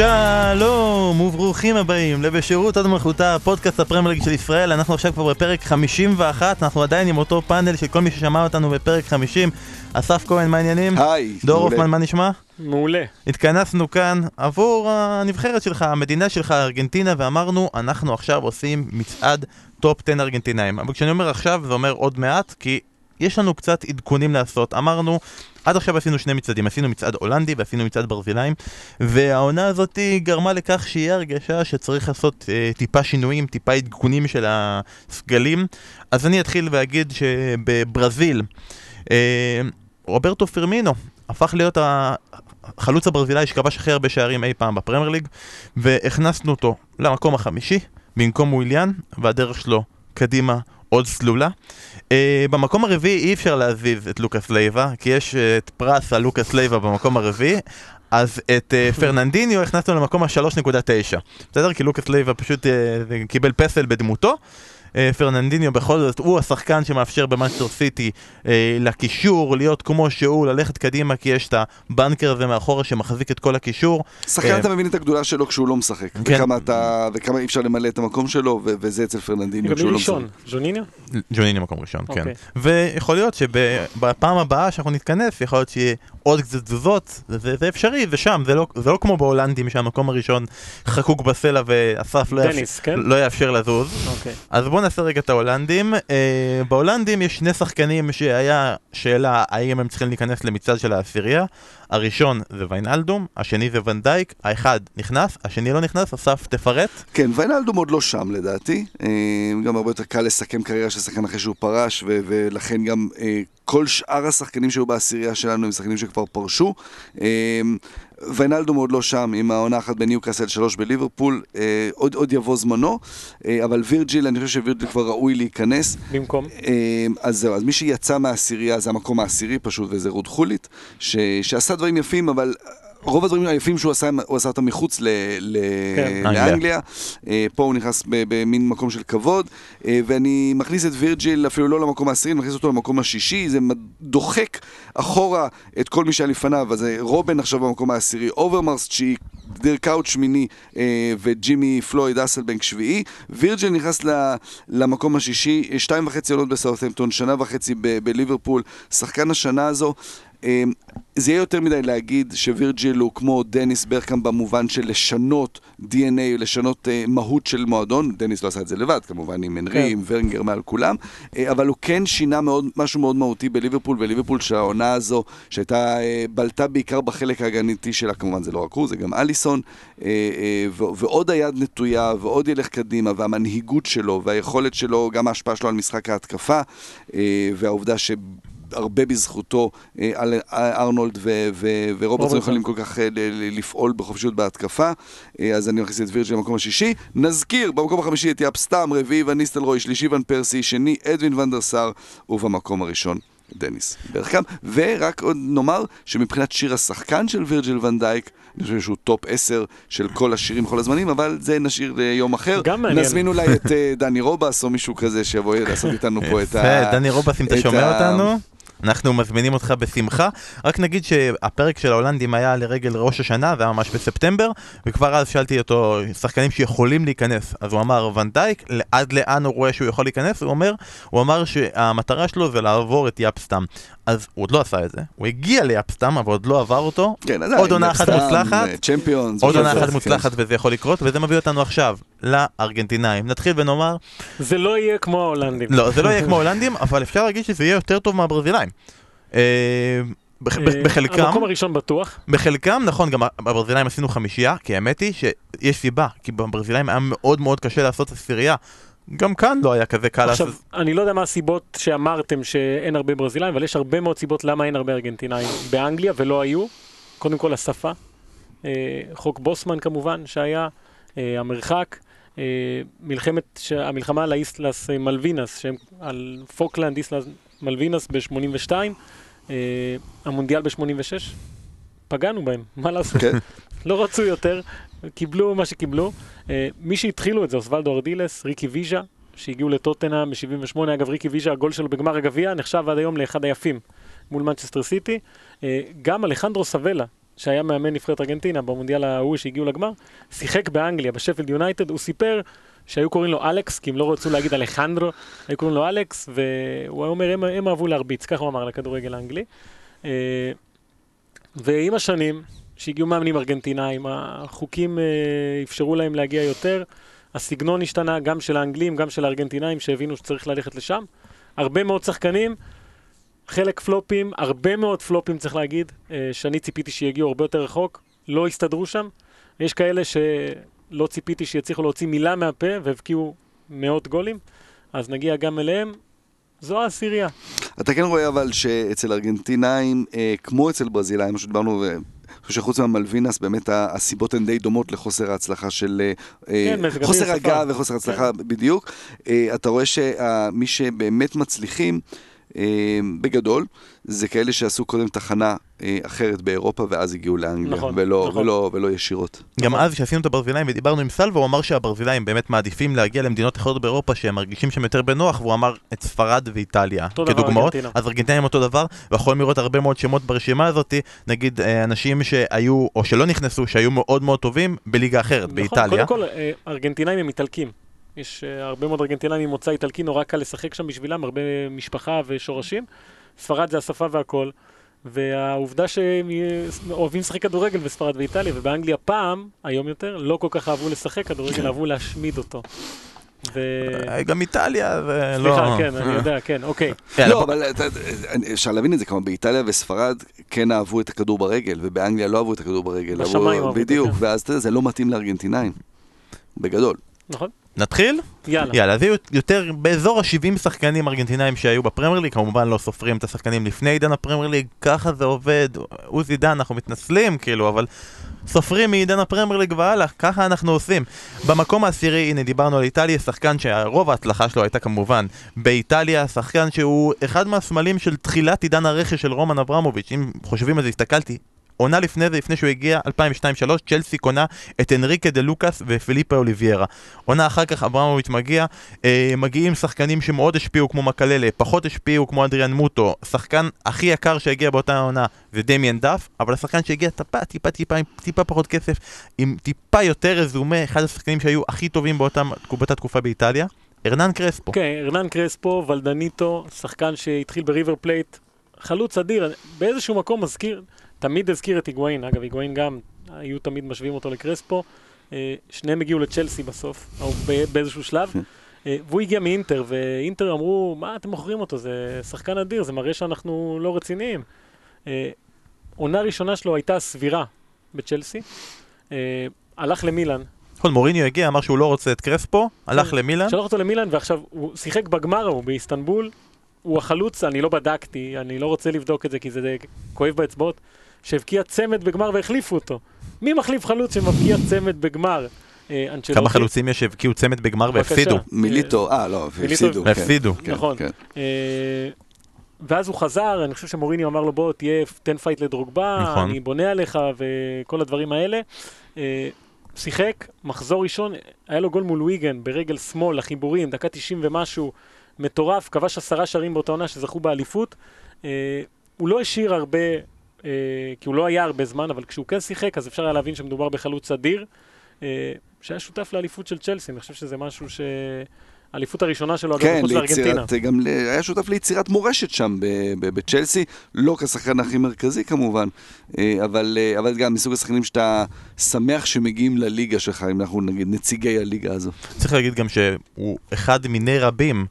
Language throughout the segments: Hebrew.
שלום וברוכים הבאים לבשירות הוד מלכותה, פודקאסט הפרמיירליג של ישראל. אנחנו עכשיו כבר בפרק 51, אנחנו עדיין עם אותו פאנל של כל מי ששמע אותנו בפרק 50. אסף כהן, מה העניינים? היי, דור מעולה. הופמן, מה נשמע? מעולה. התכנסנו כאן עבור הנבחרת שלך, המדינה שלך, ארגנטינה, ואמרנו, אנחנו עכשיו עושים מצעד טופ 10 ארגנטינאים. אבל כשאני אומר עכשיו, זה אומר עוד מעט, כי יש לנו קצת עדכונים לעשות. אמרנו, עד עכשיו עשינו שני מצעדים, עשינו מצעד הולנדי ועשינו מצעד ברזילאים, והעונה הזאת גרמה לכך שיהיה הרגשה שצריך לעשות אה, טיפה שינויים, טיפה עדכונים של הסגלים. אז אני אתחיל ואגיד שבברזיל, אה, רוברטו פרמינו הפך להיות החלוץ הברזילאי שכבש הכי הרבה שערים אי פעם בפרמייר ליג, והכנסנו אותו למקום החמישי במקום וויליאן, והדרך שלו קדימה עוד סלולה. אה, במקום הרביעי אי אפשר להזיז את לוקאס לייבה, כי יש אה, את פסל לוקאס לייבה במקום הרביעי, אז את אה, פרננדיניו הכנסנו למקום ה-3.9. בסדר? כי לוקאס לייבה פשוט אה, קיבל פסל בדמותו. אה, פרננדיניו בכל זאת הוא השחקן שמאפשר במנצ'סטר סיטי אה, לקישור להיות כמו שהוא, ללכת קדימה כי יש את הבנקר הזה מאחורה שמחזיק את כל הקישור. שחקן אה, אתה מבין את הגדולה שלו כשהוא לא משחק. כן. וכמה אתה, וכמה אי אפשר למלא את המקום שלו, וזה אצל פרננדיניו כשהוא לא? משחק. ז'וניניו? ג'וניני מקום ראשון, כן. אוקיי. ויכול להיות שבפעם הבאה שאנחנו נתכנס, יכול להיות שיהיה עוד קצת תזוזות, זה, אפשרי, ושם, זה לא, זה לא כמו בהולנדים שהמקום הראשון חקוק בסלע ואסף לא, יאפשר, כן? לא יאפשר לזוז. אוקיי. אז בואו נעשה רגע את ההולנדים. אה, בהולנדים יש שני שחקנים שהיה שאלה האם הם צריכים להיכנס למצעד של העשירייה. הראשון זה ויינלדום, השני זה ונדייק, האחד נכנס, השני לא נכנס, אסף תפרט. כן, ויינלדום עוד לא שם לדעתי. אה, גם הרבה יותר קל לסכם קריירה של שחקן אחרי שהוא פרש, ו- ולכן גם אה, כל שאר השחקנים שהיו בעשירייה שלנו הם שחקנים שכבר פרשו. ויינלדום עוד לא שם, עם העונה אחת בניוקאסל, שלוש בליברפול, אה, עוד, עוד יבוא זמנו, אה, אבל וירג'יל, אני חושב שווירג'יל כבר ראוי להיכנס. במקום? אה, אז זהו, אז מי שיצא מהעשירייה זה המקום העשירי פשוט, וזה רות חולית, ש, שעשה דברים יפים, אבל רוב הדברים היפים שהוא עשה, הוא עשה אותם מחוץ ל, ל, כן. לאנגליה. אה, פה הוא נכנס ב- במין מקום של כבוד, אה, ואני מכניס את וירג'יל אפילו לא למקום העשירי, אני מכניס אותו למקום השישי, זה דוחק אחורה את כל מי שהיה לפניו, אז זה רובן עכשיו במקום העשירי, אוברמרס תשיעי, דירק קאוט שמיני אה, וג'ימי פלויד הסלבנק שביעי. וירג'יל נכנס ל- למקום השישי, אה, שתיים וחצי עונות בסאות'מפטון, שנה וחצי ב- בליברפול, שחקן השנה הזו. אה, זה יהיה יותר מדי להגיד שווירג'יל הוא כמו דניס ברקאם במובן של לשנות DNA, לשנות אה, מהות של מועדון. דניס לא עשה את זה לבד, כמובן עם הנרי, כן. עם ורנגר מעל כולם, אה, אבל הוא כן שינה מאוד, משהו מאוד מהותי בליברפול, וליברפול שהעונה הזו, שהייתה, אה, בלטה בעיקר בחלק ההגנתי שלה, כמובן זה לא רק הוא, זה גם אליסון, אה, אה, ו- ועוד היד נטויה, ועוד ילך קדימה, והמנהיגות שלו, והיכולת שלו, גם ההשפעה שלו על משחק ההתקפה, אה, והעובדה ש... הרבה בזכותו אה, על אה, ארנולד ורוברטסון רוברטסון. יכולים כל כך אה, לפעול בחופשיות בהתקפה, אז אני מכניס את וירג'יל למקום השישי. נזכיר, במקום החמישי את יאפ סטאם, רביעי ון ניסטלרוי, שלישי ון פרסי, שני אדווין סאר, ובמקום הראשון דניס ברגקאמפ. ורק עוד נאמר שמבחינת שיר השחקן של וירג'יל ואן דייק, אני חושב שהוא טופ 10 של כל השירים בכל הזמנים, אבל זה נשאיר ליום אחר. גם מעניין. נזמין אולי את דני רובס או מישהו כזה שיבוא לעשות איתנו פה את ה... דני רובס, אם אתה את שומע אותנו, אנחנו מזמינים אותך בשמחה. רק נגיד שהפרק של ההולנדים היה לרגל ראש השנה, זה היה ממש בספטמבר, וכבר אז שאלתי אותו, שחקנים שיכולים להיכנס, אז הוא אמר ונדייק, עד לאן הוא רואה שהוא יכול להיכנס? הוא אומר, הוא אמר שהמטרה שלו זה לעבור את יאפסטאם. אז הוא עוד לא עשה את זה, הוא הגיע ליאפסטאם, אבל עוד לא עבר אותו. כן, עדיין, עוד עונה אחת סתם, מוצלחת. אה, צ'מפיונס. עוד עונה אחת כן. מוצלחת וזה יכול לקרות, וזה מביא אותנו עכשיו לארגנטינאים. נתחיל ונאמר, זה לא יהיה כמו ההולנדים. לא, זה לא יהיה כמו הולנדים, אבל אפשר להגיד שזה יהיה יותר טוב מהברזילאים. אה, אה, בח- בחלקם, המקום הראשון בטוח. בחלקם, נכון, גם בברזילאים עשינו חמישייה, כי האמת היא שיש סיבה, כי בברזילאים היה מאוד מאוד קשה לעשות עשירייה. גם כאן לא היה כזה קל עכשיו, לעשות... אני לא יודע מה הסיבות שאמרתם שאין הרבה ברזילאים, אבל יש הרבה מאוד סיבות למה אין הרבה ארגנטינאים באנגליה, ולא היו. קודם כל השפה. אה, חוק בוסמן כמובן, שהיה, אה, המרחק. אה, מלחמת, ש- המלחמה על ה Islas Malvinas, שהם על פוקלנד, Islas Malvinas ב-82, אה, המונדיאל ב-86, פגענו בהם, מה לעשות? כן. לא רצו יותר, קיבלו מה שקיבלו. אה, מי שהתחילו את זה, אוסוולדו ארדילס, ריקי ויז'ה, שהגיעו לטוטנאם ב-78, אגב ריקי ויז'ה, הגול שלו בגמר הגביע, נחשב עד היום לאחד היפים מול מנצ'סטר סיטי. אה, גם אלחנדרו סבלה, שהיה מאמן נבחרת ארגנטינה במונדיאל ההוא שהגיעו לגמר, שיחק באנגליה, בשפילד יונייטד, הוא סיפר שהיו קוראים לו אלכס, כי הם לא רצו להגיד אלחנדרו, היו קוראים לו אלכס, והוא היה אומר, הם, הם אהבו להרביץ, ככה הוא אמר לכדורגל האנגלי. אה, ועם השנים, שהגיעו מאמנים ארגנטינאים, החוקים אה, אפשרו להם להגיע יותר, הסגנון השתנה, גם של האנגלים, גם של הארגנטינאים, שהבינו שצריך ללכת לשם. הרבה מאוד שחקנים, חלק פלופים, הרבה מאוד פלופים צריך להגיד, אה, שאני ציפיתי שיגיעו הרבה יותר רחוק, לא הסתדרו שם. יש כאלה שלא ציפיתי שיצליחו להוציא מילה מהפה והבקיעו מאות גולים, אז נגיע גם אליהם. זו העשירייה. אתה כן רואה אבל שאצל ארגנטינאים, אה, כמו אצל ברזילאים, מה שדיברנו, אה, חושב שחוץ מהמלווינס, באמת הסיבות הן די דומות לחוסר ההצלחה של... אה, כן, מזג חוסר. הגעה וחוסר הצלחה, בדיוק. אה, אתה רואה שמי שבאמת מצליחים, אה, בגדול, זה כאלה שעשו קודם תחנה אה, אחרת באירופה ואז הגיעו לאנגליה, נכון, ולא, נכון. ולא, ולא ישירות. גם נכון. אז כשעשינו את הברזילאים ודיברנו עם סלווה, הוא אמר שהברזילאים באמת מעדיפים להגיע למדינות אחרות באירופה שהם מרגישים שם יותר בנוח, והוא אמר את ספרד ואיטליה אותו דבר כדוגמאות. ארגנטינה. אז ארגנטינאים אותו דבר, ויכולים לראות הרבה מאוד שמות ברשימה הזאת, נגיד אה, אנשים שהיו, או שלא נכנסו, שהיו מאוד מאוד טובים בליגה אחרת, נכון, באיטליה. קודם כל, אה, ארגנטינאים הם איטלקים. יש אה, הרבה מאוד ארגנטינאים עם מוצא איטלקי, נורא קל לשחק שם בשבילם, הרבה משפחה ושורשים. ספרד זה השפה והכל. והעובדה שהם אה, אוהבים לשחק כדורגל בספרד ואיטליה, ובאנגליה פעם, היום יותר, לא כל כך אהבו לשחק כדורגל, אהבו להשמיד אותו. ו... אה, גם איטליה, זה לא... סליחה, כן, אני יודע, כן, אוקיי. לא, בוא- אבל אפשר להבין את זה, כלומר באיטליה וספרד כן אהבו את הכדור ברגל, ובאנגליה לא אהבו את הכדור ברגל. בשמיים אהבו- בדיוק, כן. ואז אתה יודע, זה לא מתאים לארגנטינאים. בגדול. נכון? נתחיל? יאללה. יאללה, אז יהיו יותר באזור ה-70 שחקנים ארגנטינאים שהיו בפרמייר ליג, כמובן לא סופרים את השחקנים לפני עידן הפרמייר ליג, ככה זה עובד, עוזי דן, אנחנו מתנצלים כאילו, אבל סופרים מעידן הפרמייר ליג והלאה, ככה אנחנו עושים. במקום העשירי, הנה דיברנו על איטליה, שחקן שרוב ההצלחה שלו הייתה כמובן באיטליה, שחקן שהוא אחד מהסמלים של תחילת עידן הרכש של רומן אברמוביץ', אם חושבים על זה, הסתכלתי. עונה לפני זה, לפני שהוא הגיע, 2002-2003, צ'לסי קונה את אנריקה דה לוקאס ופיליפה אוליביירה. עונה אחר כך אברמוביץ' מגיע, אה, מגיעים שחקנים שמאוד השפיעו כמו מקללה, פחות השפיעו כמו אדריאן מוטו, שחקן הכי יקר שהגיע באותה עונה זה דמיאן דף, אבל השחקן שהגיע טיפה, טיפה, טיפה, עם טיפה פחות כסף, עם טיפה יותר רזומה, אחד השחקנים שהיו הכי טובים באותה, באותה תקופה באיטליה, הרנאן קרספו. כן, הרנאן קרספו, ולדניטו, שחקן שהתחיל בריבר פלייט, חלוץ אדיר, באיזשהו מקום מזכיר, תמיד הזכיר את היגואין, אגב, היגואין גם, היו תמיד משווים אותו לקרספו, אה, שניהם הגיעו לצ'לסי בסוף, או ב- באיזשהו שלב, אה, והוא הגיע מאינטר, ואינטר אמרו, מה אתם מוכרים אותו, זה שחקן אדיר, זה מראה שאנחנו לא רציניים. אה, עונה ראשונה שלו הייתה סבירה בצ'לסי, הלך למילאן, נכון, מוריניו הגיע, אמר שהוא לא רוצה את קרספו, הלך כן. למילאן. שלח אותו למילאן, ועכשיו הוא שיחק בגמר ההוא באיסטנבול, הוא החלוץ, אני לא בדקתי, אני לא רוצה לבדוק את זה כי זה כואב באצבעות, שהבקיע צמד בגמר והחליפו אותו. מי מחליף חלוץ שמבקיע צמד בגמר? אה, אנצ'לוטי. כמה חלוצים יש שהבקיעו צמד בגמר. והפסידו. מיליטו, אה, לא, הפסידו. כן, הפסידו. כן, נכון. כן. אה, ואז הוא חזר, אני חושב שמוריניו אמר לו בוא תהיה תן פייט לדרוגבה, נכון. אני בונה עליך וכל הדברים האלה. אה, שיחק, מחזור ראשון, היה לו גול מול ויגן ברגל שמאל, לחיבורים, דקה 90 ומשהו, מטורף, כבש עשרה שערים באותה עונה שזכו באליפות. אה, הוא לא השאיר הרבה, אה, כי הוא לא היה הרבה זמן, אבל כשהוא כן שיחק אז אפשר היה להבין שמדובר בחלוץ אדיר, אה, שהיה שותף לאליפות של צ'לסי, אני חושב שזה משהו ש... האליפות הראשונה שלו, אגב, כן, מחוץ לארגנטינה. ליצירת, גם ל- היה שותף ליצירת מורשת שם בצ'לסי, לא כשחקן הכי מרכזי כמובן, אה, אבל, אה, אבל גם מסוג השחקנים שאתה שמח שמגיעים לליגה שלך, אם אנחנו נגיד נציגי הליגה הזו. צריך להגיד גם שהוא אחד מיני רבים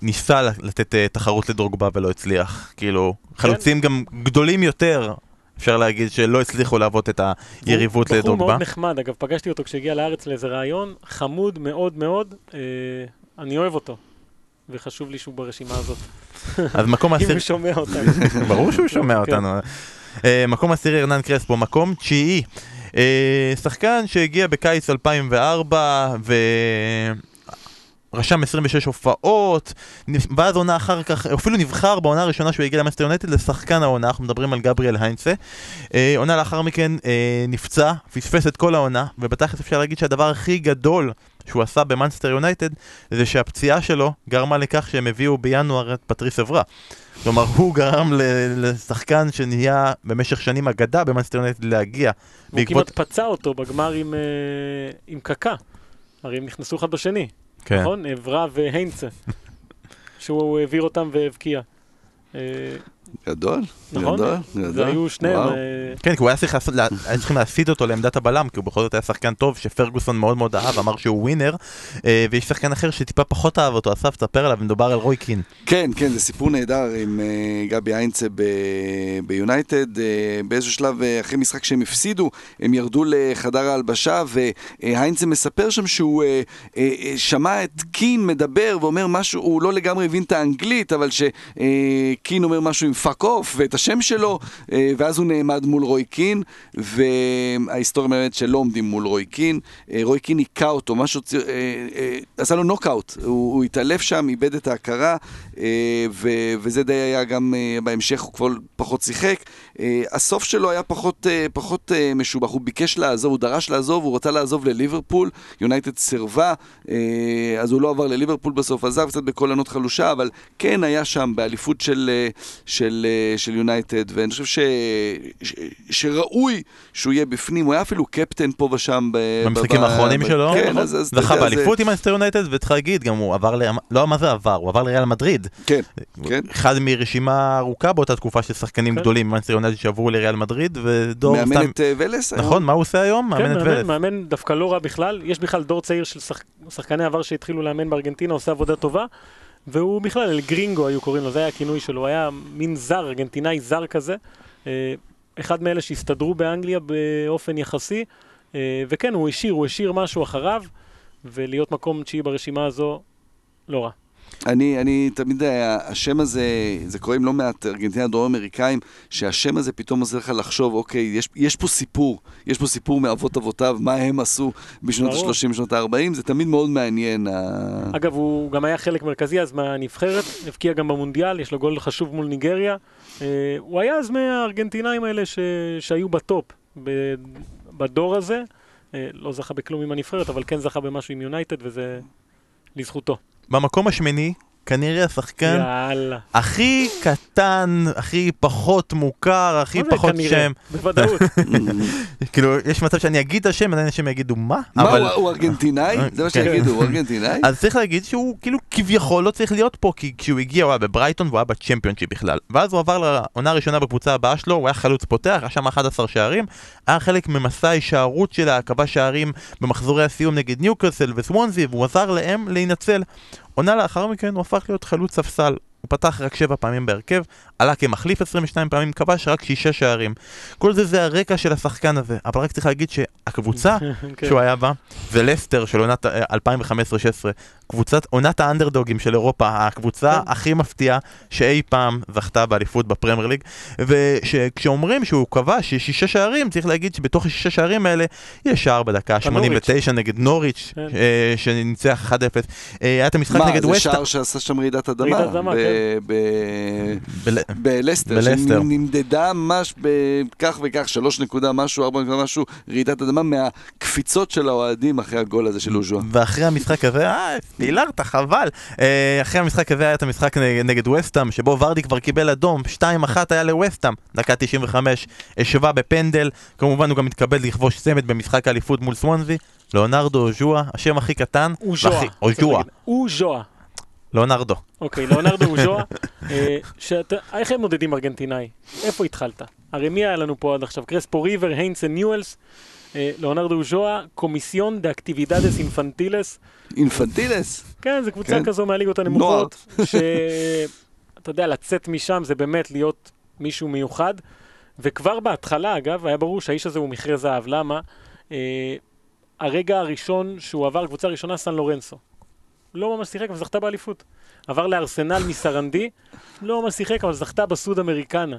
שניסה לתת אה, תחרות לדרוגבה ולא הצליח. כאילו, כן. חלוצים גם גדולים יותר, אפשר להגיד, שלא הצליחו להוות את היריבות הוא בחור לדרוגבה. מאוד נחמד, אגב, פגשתי אותו כשהגיע לארץ לאיזה ראיון, חמוד מאוד מאוד, אה, אני אוהב אותו, וחשוב לי שהוא ברשימה הזאת, אז מקום אם עשירי, הוא שומע אותנו. ברור שהוא שומע כן. אותנו. אה, מקום עשירי ארנן קרספו, מקום תשיעי. שחקן שהגיע בקיץ 2004 ורשם 26 הופעות, ואז עונה אחר כך, אפילו נבחר בעונה הראשונה שהוא הגיע למנצ'סטר יונייטד לשחקן העונה, אנחנו מדברים על גבריאל היינצה. אה, עונה לאחר מכן אה, נפצע, פספס את כל העונה, ובתכלס אפשר להגיד שהדבר הכי גדול שהוא עשה במאנסטר יונייטד, זה שהפציעה שלו גרמה לכך שהם הביאו בינואר את פטריס אוורה. כלומר, הוא גרם לשחקן שנהיה במשך שנים אגדה במאנסטר יונייטד להגיע. הוא כמעט פצע אותו בגמר עם, אה, עם קקה. הרי הם נכנסו אחד בשני, כן. נכון? אברה והיינצה. שהוא העביר אותם והבקיע. אה, גדול, נכון? גדול, זה גדול. היו שניהם. אה, כן, כי הוא היה צריך להסיט אותו לעמדת הבלם, כי הוא בכל זאת היה שחקן טוב, שפרגוסון מאוד מאוד אהב, אמר שהוא ווינר, אה, ויש שחקן אחר שטיפה פחות אהב אותו, אסף, תספר עליו, מדובר על רוי קין. כן, כן, זה סיפור נהדר עם uh, גבי איינצה ביונייטד. באיזשהו שלב, אחרי משחק שהם הפסידו, הם ירדו לחדר ההלבשה, והיינצה מספר שם שהוא שמע את קין מדבר ואומר משהו, הוא לא לגמרי הבין את האנגלית, אבל שקין אומר משהו עם fuck off ואת השם שלו, אה, ואז הוא נעמד מול רוי קין, וההיסטוריה מלמדת שלא עומדים מול רוי קין. אה, רוי קין היכה אותו, משהו, אה, עשה לו נוקאוט, הוא, הוא התעלף שם, איבד את ההכרה. אה, ו- וזה די היה גם אה, בהמשך, הוא כבר פחות שיחק. אה, הסוף שלו היה פחות, אה, פחות אה, משובח, הוא ביקש לעזוב, הוא דרש לעזוב, הוא רצה לעזוב לליברפול, יונייטד סירבה, אה, אז הוא לא עבר לליברפול בסוף, עזב קצת בקול ענות חלושה, אבל כן היה שם באליפות של, אה, של, אה, של יונייטד, ואני חושב ש, ש, שראוי שהוא יהיה בפנים, הוא היה אפילו קפטן פה ושם. ב- במשחקים האחרונים שלו, כן, אז, אז אתה זכה באליפות עם מאנסטר יונייטד, וצריך להגיד, גם הוא עבר, ל... לא מה זה עבר, הוא עבר לריאל מדריד. כן, כן. אחד מרשימה ארוכה באותה תקופה של שחקנים כן. גדולים במאנסטר יונייטד שעברו לריאל מדריד, ודור סתם... מאמן את אה, ולס היום? נכון, מה הוא עושה היום? כן, מאמן את ולז. מאמן דווקא לא רע בכלל. יש בכלל דור צעיר של שח... שחקני עבר שהתחילו לאמן בארגנטינה, עושה עבודה טובה. והוא בכלל, אל גרינגו היו קוראים לו, זה היה הכינוי שלו, הוא היה מין זר, ארגנטינאי זר כזה. אה, אחד מאלה שהסתדרו באנגליה באופן יחסי. אה, וכן, הוא השאיר, הוא השאיר משהו אחריו, ולהיות מקום תשיעי ברשימה הזו, לא רע. אני, אני תמיד, אה, השם הזה, זה קורה עם לא מעט ארגנטינה דרום אמריקאים, שהשם הזה פתאום עושה לך לחשוב, אוקיי, יש, יש פה סיפור, יש פה סיפור מאבות אבותיו, מה הם עשו בשנות ברור. ה-30, שנות ה-40, זה תמיד מאוד מעניין. ה- אגב, הוא גם היה חלק מרכזי אז מהנבחרת, הבקיע גם במונדיאל, יש לו גול חשוב מול ניגריה. אה, הוא היה אז מהארגנטינאים האלה ש... שהיו בטופ. בדור הזה. אה, לא זכה בכלום עם הנבחרת, אבל כן זכה במשהו עם יונייטד, וזה לזכותו. במקום השמיני, כנראה השחקן יאללה. הכי קטן, הכי פחות מוכר, הכי פחות כנראה? שם. בוודאות. כאילו, יש מצב שאני אגיד את השם, עדיין אנשים יגידו מה? מה, אבל- הוא, הוא ארגנטינאי? זה מה כן. שיגידו, הוא ארגנטינאי? אז צריך להגיד שהוא כאילו כביכול לא צריך להיות פה, כי כשהוא הגיע הוא היה בברייטון והוא היה בצ'מפיונשיפ בכלל. ואז הוא עבר לעונה הראשונה בקבוצה הבאה שלו, הוא היה חלוץ פותח, היה שם 11 שערים, היה חלק ממסע ההישארות שלה, כבש שערים במחזורי הסיום נגד ניוקרסל וסוונזי, והוא עזר להם להינצל. עונה לאחר מכן הוא הפך להיות חלוץ ספסל. הוא פתח רק 7 פעמים בהרכב, עלה כמחליף 22 פעמים, כבש רק 6 שערים. כל זה זה הרקע של השחקן הזה, אבל רק צריך להגיד שהקבוצה כן. שהוא היה בה, ולסטר של עונת אה, 2015-2016, קבוצת עונת האנדרדוגים של אירופה, הקבוצה כן. הכי מפתיעה שאי פעם זכתה באליפות בפרמייר ליג, וכשאומרים שהוא כבש שישה שערים, צריך להגיד שבתוך השישה שערים האלה יש שער בדקה בנוריץ'. 89 נגד נוריץ', כן. אה, שניצח 1-0, אה, היה את המשחק מה, נגד זה ווסטה, שער שעשה שם רעידת אדמה? רעידת אדמה, ב- כן. בלסטר. שנמדדה ממש בכך וכך, שלוש נקודה משהו, ארבע נקודה משהו, רעידת אדמה מהקפיצות של האוהדים אחרי הגול הזה של אוז'וע. ואחרי המשחק הזה, אה, פילרת, חבל. אה, אחרי המשחק הזה היה את המשחק נגד, וסטאם, שבו ורדי כבר קיבל אדום, 2-1 היה לווסטאם, דקה 95, השווה בפנדל, כמובן הוא גם התקבל לכבוש צמד במשחק האליפות מול סוונזי, לאונרדו אוז'ואה, השם הכי קטן, אוז'ואה. אוז'ואה. לאונרדו. אוקיי, לאונרדו אוז'ואה. אה, איך הם מודדים ארגנטינאי? איפה התחלת? הרי מי היה לנו פה עד עכשיו? קרספו ריבר, היינסן ניואלס, אה, לאונרדו אוז'ואה, קומיסיון דה אקטיבידדס אינפנטילס. אינפנטילס? כן, זו קבוצה כן. כזו מהליגות הנמוכות, שאתה יודע, לצאת משם זה באמת להיות מישהו מיוחד. וכבר בהתחלה, אגב, היה ברור שהאיש הזה הוא מכרה זהב. למה? אה, הרגע הראשון שהוא עבר לקבוצה הראשונה, סן לורנסו. לא ממש שיחק, אבל זכתה באליפות. עבר לארסנל מסרנדי, לא ממש שיחק, אבל זכתה בסוד אמריקנה.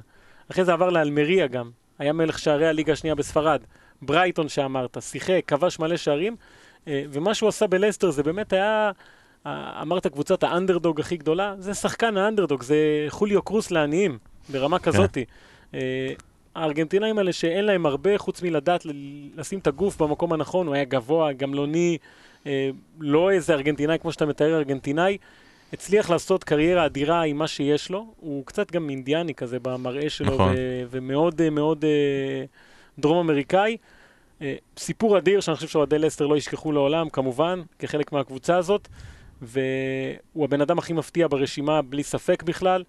אחרי זה עבר לאלמריה גם. היה מלך שערי הליגה השנייה בספרד. ברייטון שאמרת, שיחק, כבש מלא שערים, אה, ומה שהוא עשה בלסטר זה באמת היה, אה, אמרת קבוצת האנדרדוג הכי גדולה, זה שחקן האנדרדוג, זה חוליו קרוס לעניים, ברמה כזאתי. אה, הארגנטינאים האלה שאין להם הרבה, חוץ מלדעת לשים את הגוף במקום הנכון, הוא היה גבוה, גמלוני, לא איזה ארגנטינאי כמו שאתה מתאר, ארגנטינאי, הצליח לעשות קריירה אדירה עם מה שיש לו, הוא קצת גם אינדיאני כזה במראה שלו, נכון. ו- ומאוד מאוד אה, דרום אמריקאי. אה, סיפור אדיר שאני חושב שאוהדי לסטר לא ישכחו לעולם, כמובן, כחלק מהקבוצה הזאת, והוא הבן אדם הכי מפתיע ברשימה, בלי ספק בכלל,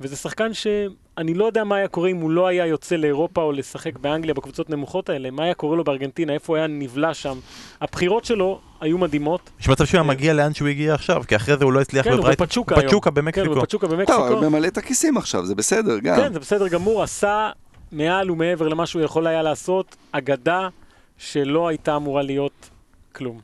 וזה שחקן שאני לא יודע מה היה קורה אם הוא לא היה יוצא לאירופה או לשחק באנגליה בקבוצות נמוכות האלה, מה היה קורה לו בארגנטינה, איפה הוא היה נבלע שם. הבחירות שלו היו מדהימות. יש מצב שהוא היה כן. מגיע לאן שהוא הגיע עכשיו, כי אחרי זה הוא לא הצליח כן, הוא. בפצ'וקה היום. פצ'וקה כן, במקסיקו. הוא פצ'וקה טוב, במקסיקו. הוא ממלא את הכיסים עכשיו, זה בסדר, גם. כן, זה בסדר גמור, עשה מעל ומעבר למה שהוא יכול היה לעשות, אגדה שלא הייתה אמורה להיות כלום.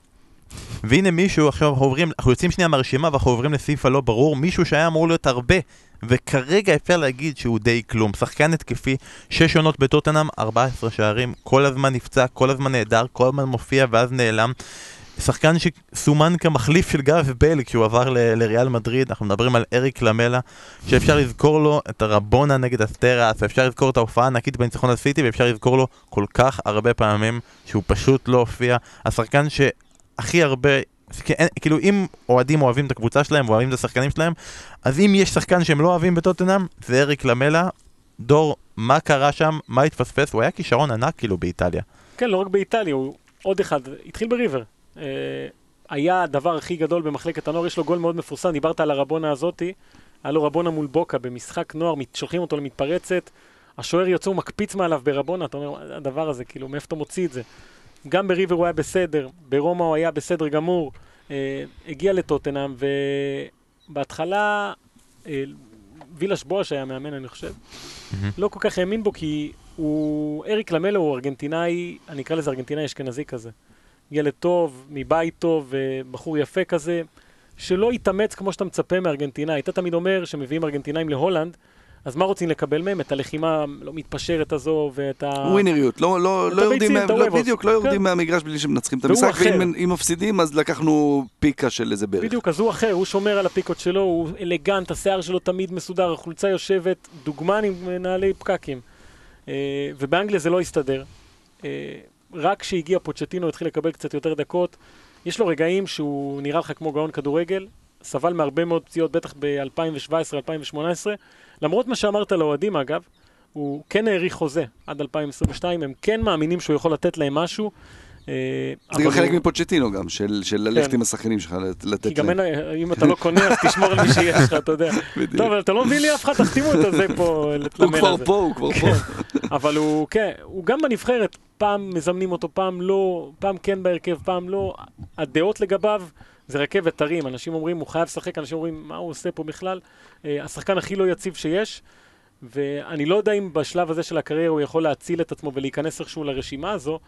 והנה מישהו, עכשיו אנחנו עוברים, אנחנו יוצאים שנייה מהרשימה ואנחנו עוברים לסעיף הלא ברור, מישהו שהיה אמור להיות הרבה, וכרגע אפשר להגיד שהוא די כלום. שחקן התקפי, שש עונות בטוטנאם, 14 שערים, כל הזמן נפצע, כל הזמן נהדר, כל הזמן מופיע ואז נעלם. שחקן שסומן כמחליף של גאב בייל כשהוא עבר ל- לריאל מדריד, אנחנו מדברים על אריק למלה, שאפשר לזכור לו את הרבונה נגד אסטרס, ואפשר לזכור את ההופעה הענקית בניצחון על סיטי, ואפשר לזכור לו כל כך הרבה פעמים שהוא פשוט לא הופיע. השחקן שהכי הרבה, כאילו אם אוהדים אוהבים את הקבוצה שלהם, אוהבים את השחקנים שלהם, אז אם יש שחקן שהם לא אוהבים בטוטנאם, זה אריק למלה. דור, מה קרה שם? מה התפספס? הוא היה כישרון ענק כאילו באיטליה. כן, לא רק באיטליה, הוא עוד אחד, התחיל בריבר. אה, היה הדבר הכי גדול במחלקת הנוער, יש לו גול מאוד מפורסם, דיברת על הרבונה הזאתי, היה לו רבונה מול בוקה במשחק נוער, שולחים אותו למתפרצת, השוער יוצא, הוא מקפיץ מעליו ברבונה, אתה אומר, "מה הדבר הזה, כאילו, מאיפה אתה מוציא את זה? גם בריבר הוא היה בסדר, ברומא הוא היה בסדר גמור, אה, הגיע לטוטנאם, ובהתחלה, אה, וילש בואש היה מאמן, אני חושב, מהמם. לא כל כך האמין בו, כי הוא, אריק למלו הוא ארגנטינאי, אני אקרא לזה ארגנטינאי אשכנזי כזה. ילד טוב, מבית טוב, אה, בחור יפה כזה, שלא יתאמץ כמו שאתה מצפה מארגנטינאי. אתה תמיד אומר שמביאים ארגנטינאים להולנד, אז מה רוצים לקבל מהם? את הלחימה לא מתפשרת הזו, ואת ה... ווינריות, לא, לא, לא יורדים, מה, לא. בדיוק, לא יורדים כן. מהמגרש בלי שמנצחים את המשחק. ואם אם מפסידים אז לקחנו פיקה של איזה ברך. בדיוק, אז הוא אחר, הוא שומר על הפיקות שלו, הוא אלגנט, השיער שלו תמיד מסודר, החולצה יושבת, דוגמן עם נעלי פקקים. אה, ובאנגליה זה לא הסתדר. רק כשהגיע פוצ'טינו התחיל לקבל קצת יותר דקות. יש לו רגעים שהוא נראה לך כמו גאון כדורגל, סבל מהרבה מאוד פציעות, בטח ב-2017-2018. למרות מה שאמרת לאוהדים, אגב, הוא כן האריך חוזה עד 2022, הם כן מאמינים שהוא יכול לתת להם משהו. אה, זה גם חלק מפוצ'טינו גם, של של ללכת כן. עם השחקנים שלך, לת- כי לתת גם להם. אין, אם אתה לא קונה, אז תשמור על מי שיש לך, אתה יודע. בדיוק. טוב, אבל אתה לא מביא לי אף אחד, תחתימו את הזה פה, הוא כבר. פה, הוא כבר פה. אבל הוא, כן, הוא גם בנבחרת, פעם מזמנים אותו, פעם לא, פעם כן בהרכב, פעם לא. הדעות לגביו זה רכבת הרים, אנשים אומרים, הוא חייב לשחק, אנשים אומרים, מה הוא עושה פה בכלל? אה, השחקן הכי לא יציב שיש, ואני לא יודע אם בשלב הזה של הקריירה הוא יכול להציל את עצמו ולהיכנס איכשהו לרשימה הזו,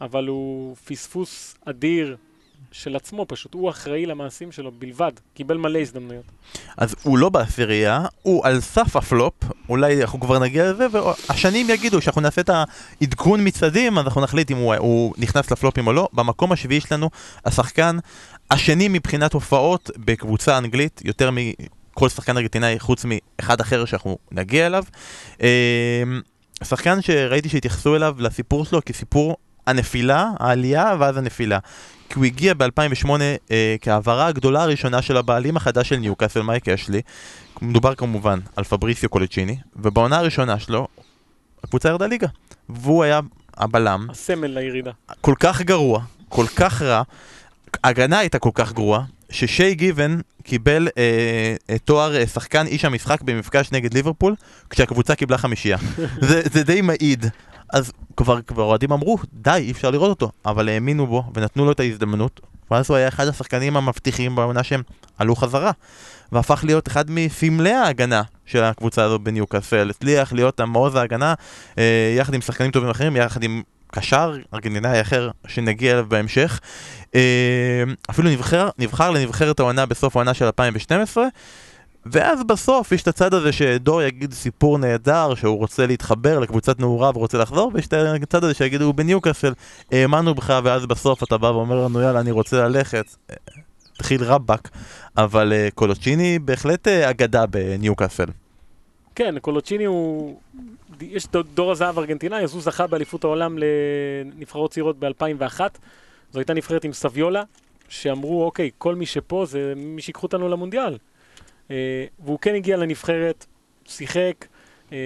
אבל הוא פספוס אדיר של עצמו פשוט, הוא אחראי למעשים שלו בלבד, קיבל מלא הזדמנויות. אז הוא לא בעשירייה, הוא על סף הפלופ, אולי אנחנו כבר נגיע לזה, והשנים יגידו שאנחנו נעשה את העדכון מצעדים, אז אנחנו נחליט אם הוא, הוא נכנס לפלופים או לא. במקום השביעי שלנו, השחקן השני מבחינת הופעות בקבוצה אנגלית, יותר מכל שחקן ארגנטינאי חוץ מאחד אחר שאנחנו נגיע אליו. אה, שחקן שראיתי שהתייחסו אליו לסיפור שלו כסיפור הנפילה, העלייה ואז הנפילה. כי הוא הגיע ב-2008 אה, כהעברה הגדולה הראשונה של הבעלים החדש של ניוקאסל, מייק אשלי. מדובר כמובן על פבריסיו קולצ'יני, ובעונה הראשונה שלו, הקבוצה ירדה ליגה. והוא היה הבלם, הסמל לירידה. כל כך גרוע, כל כך רע, ההגנה הייתה כל כך גרועה, ששיי גיבן קיבל אה, אה, תואר אה, שחקן איש המשחק במפגש נגד ליברפול, כשהקבוצה קיבלה חמישייה. זה, זה די מעיד. אז כבר כבר אוהדים אמרו, די, אי אפשר לראות אותו, אבל האמינו בו ונתנו לו את ההזדמנות, ואז הוא היה אחד השחקנים המבטיחים בעונה שהם עלו חזרה, והפך להיות אחד מסמלי ההגנה של הקבוצה הזו בניוקאסל, הצליח להיות המעוז ההגנה, אה, יחד עם שחקנים טובים אחרים, יחד עם קשר ארגנטינאי אחר שנגיע אליו בהמשך. אה, אפילו נבחר, נבחר לנבחרת העונה בסוף העונה של 2012. ואז בסוף יש את הצד הזה שדור יגיד סיפור נהדר שהוא רוצה להתחבר לקבוצת נעורה ורוצה לחזור ויש את הצד הזה שיגידו בניוקאסל האמנו בך ואז בסוף אתה בא ואומר לנו יאללה אני רוצה ללכת התחיל רבאק אבל אה, קולוצ'יני בהחלט אה, אגדה בניוקאסל כן, קולוצ'יני הוא... יש דור הזהב ארגנטינאי, אז הוא זכה באליפות העולם לנבחרות צעירות ב-2001. זו הייתה נבחרת עם סביולה, שאמרו, אוקיי, כל מי שפה זה מי שיקחו אותנו למונדיאל. אה, והוא כן הגיע לנבחרת, שיחק, אה,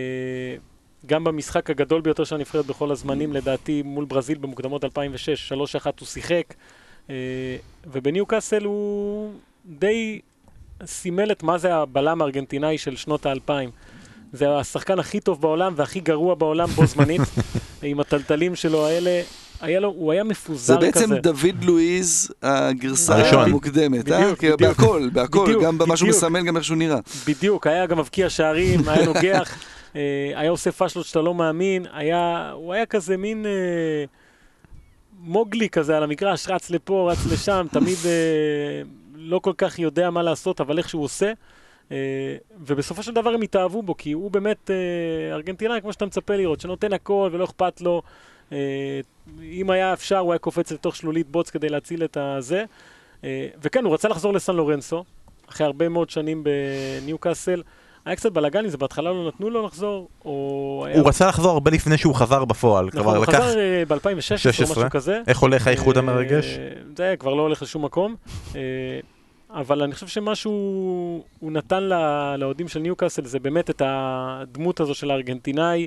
גם במשחק הגדול ביותר של הנבחרת בכל הזמנים, לדעתי, מול ברזיל במוקדמות 2006, 3-1 הוא שיחק, אה, ובניו קאסל הוא די סימל את מה זה הבלם הארגנטינאי של שנות האלפיים. זה השחקן הכי טוב בעולם והכי גרוע בעולם בו זמנית, עם הטלטלים שלו האלה. היה לו, הוא היה מפוזר זה כזה. בעצם דוד לואיז הגרסה הראשון. המוקדמת, אה? בדיוק, כי בדיוק. בהכל, בהכל, בדיוק, גם במה שהוא בדיוק. מסמן, גם איך שהוא נראה. בדיוק, היה גם מבקיע שערים, היה נוגח, אה, היה עושה פאשלות שאתה לא מאמין, היה, הוא היה כזה מין אה, מוגלי כזה על המגרש, רץ לפה, רץ לשם, תמיד אה, לא כל כך יודע מה לעשות, אבל איך שהוא עושה. אה, ובסופו של דבר הם התאהבו בו, כי הוא באמת אה, ארגנטינאי, כמו שאתה מצפה לראות, שנותן הכל ולא אכפת לו. אה, אם היה אפשר, הוא היה קופץ לתוך שלולית בוץ כדי להציל את הזה. אה, וכן, הוא רצה לחזור לסן לורנסו, אחרי הרבה מאוד שנים בניו קאסל. היה קצת בלאגן עם זה, בהתחלה לא נתנו לו לחזור, או... הוא רצה לחזור הרבה לפני שהוא חזר בפועל, נכון, הוא. חזר ב-2016 או 16. משהו כזה. איך הולך האיחוד אה, המרגש? זה כבר לא הולך לשום מקום. אה, אבל אני חושב שמשהו הוא נתן לאוהדים של ניוקאסל זה באמת את הדמות הזו של הארגנטינאי, אה,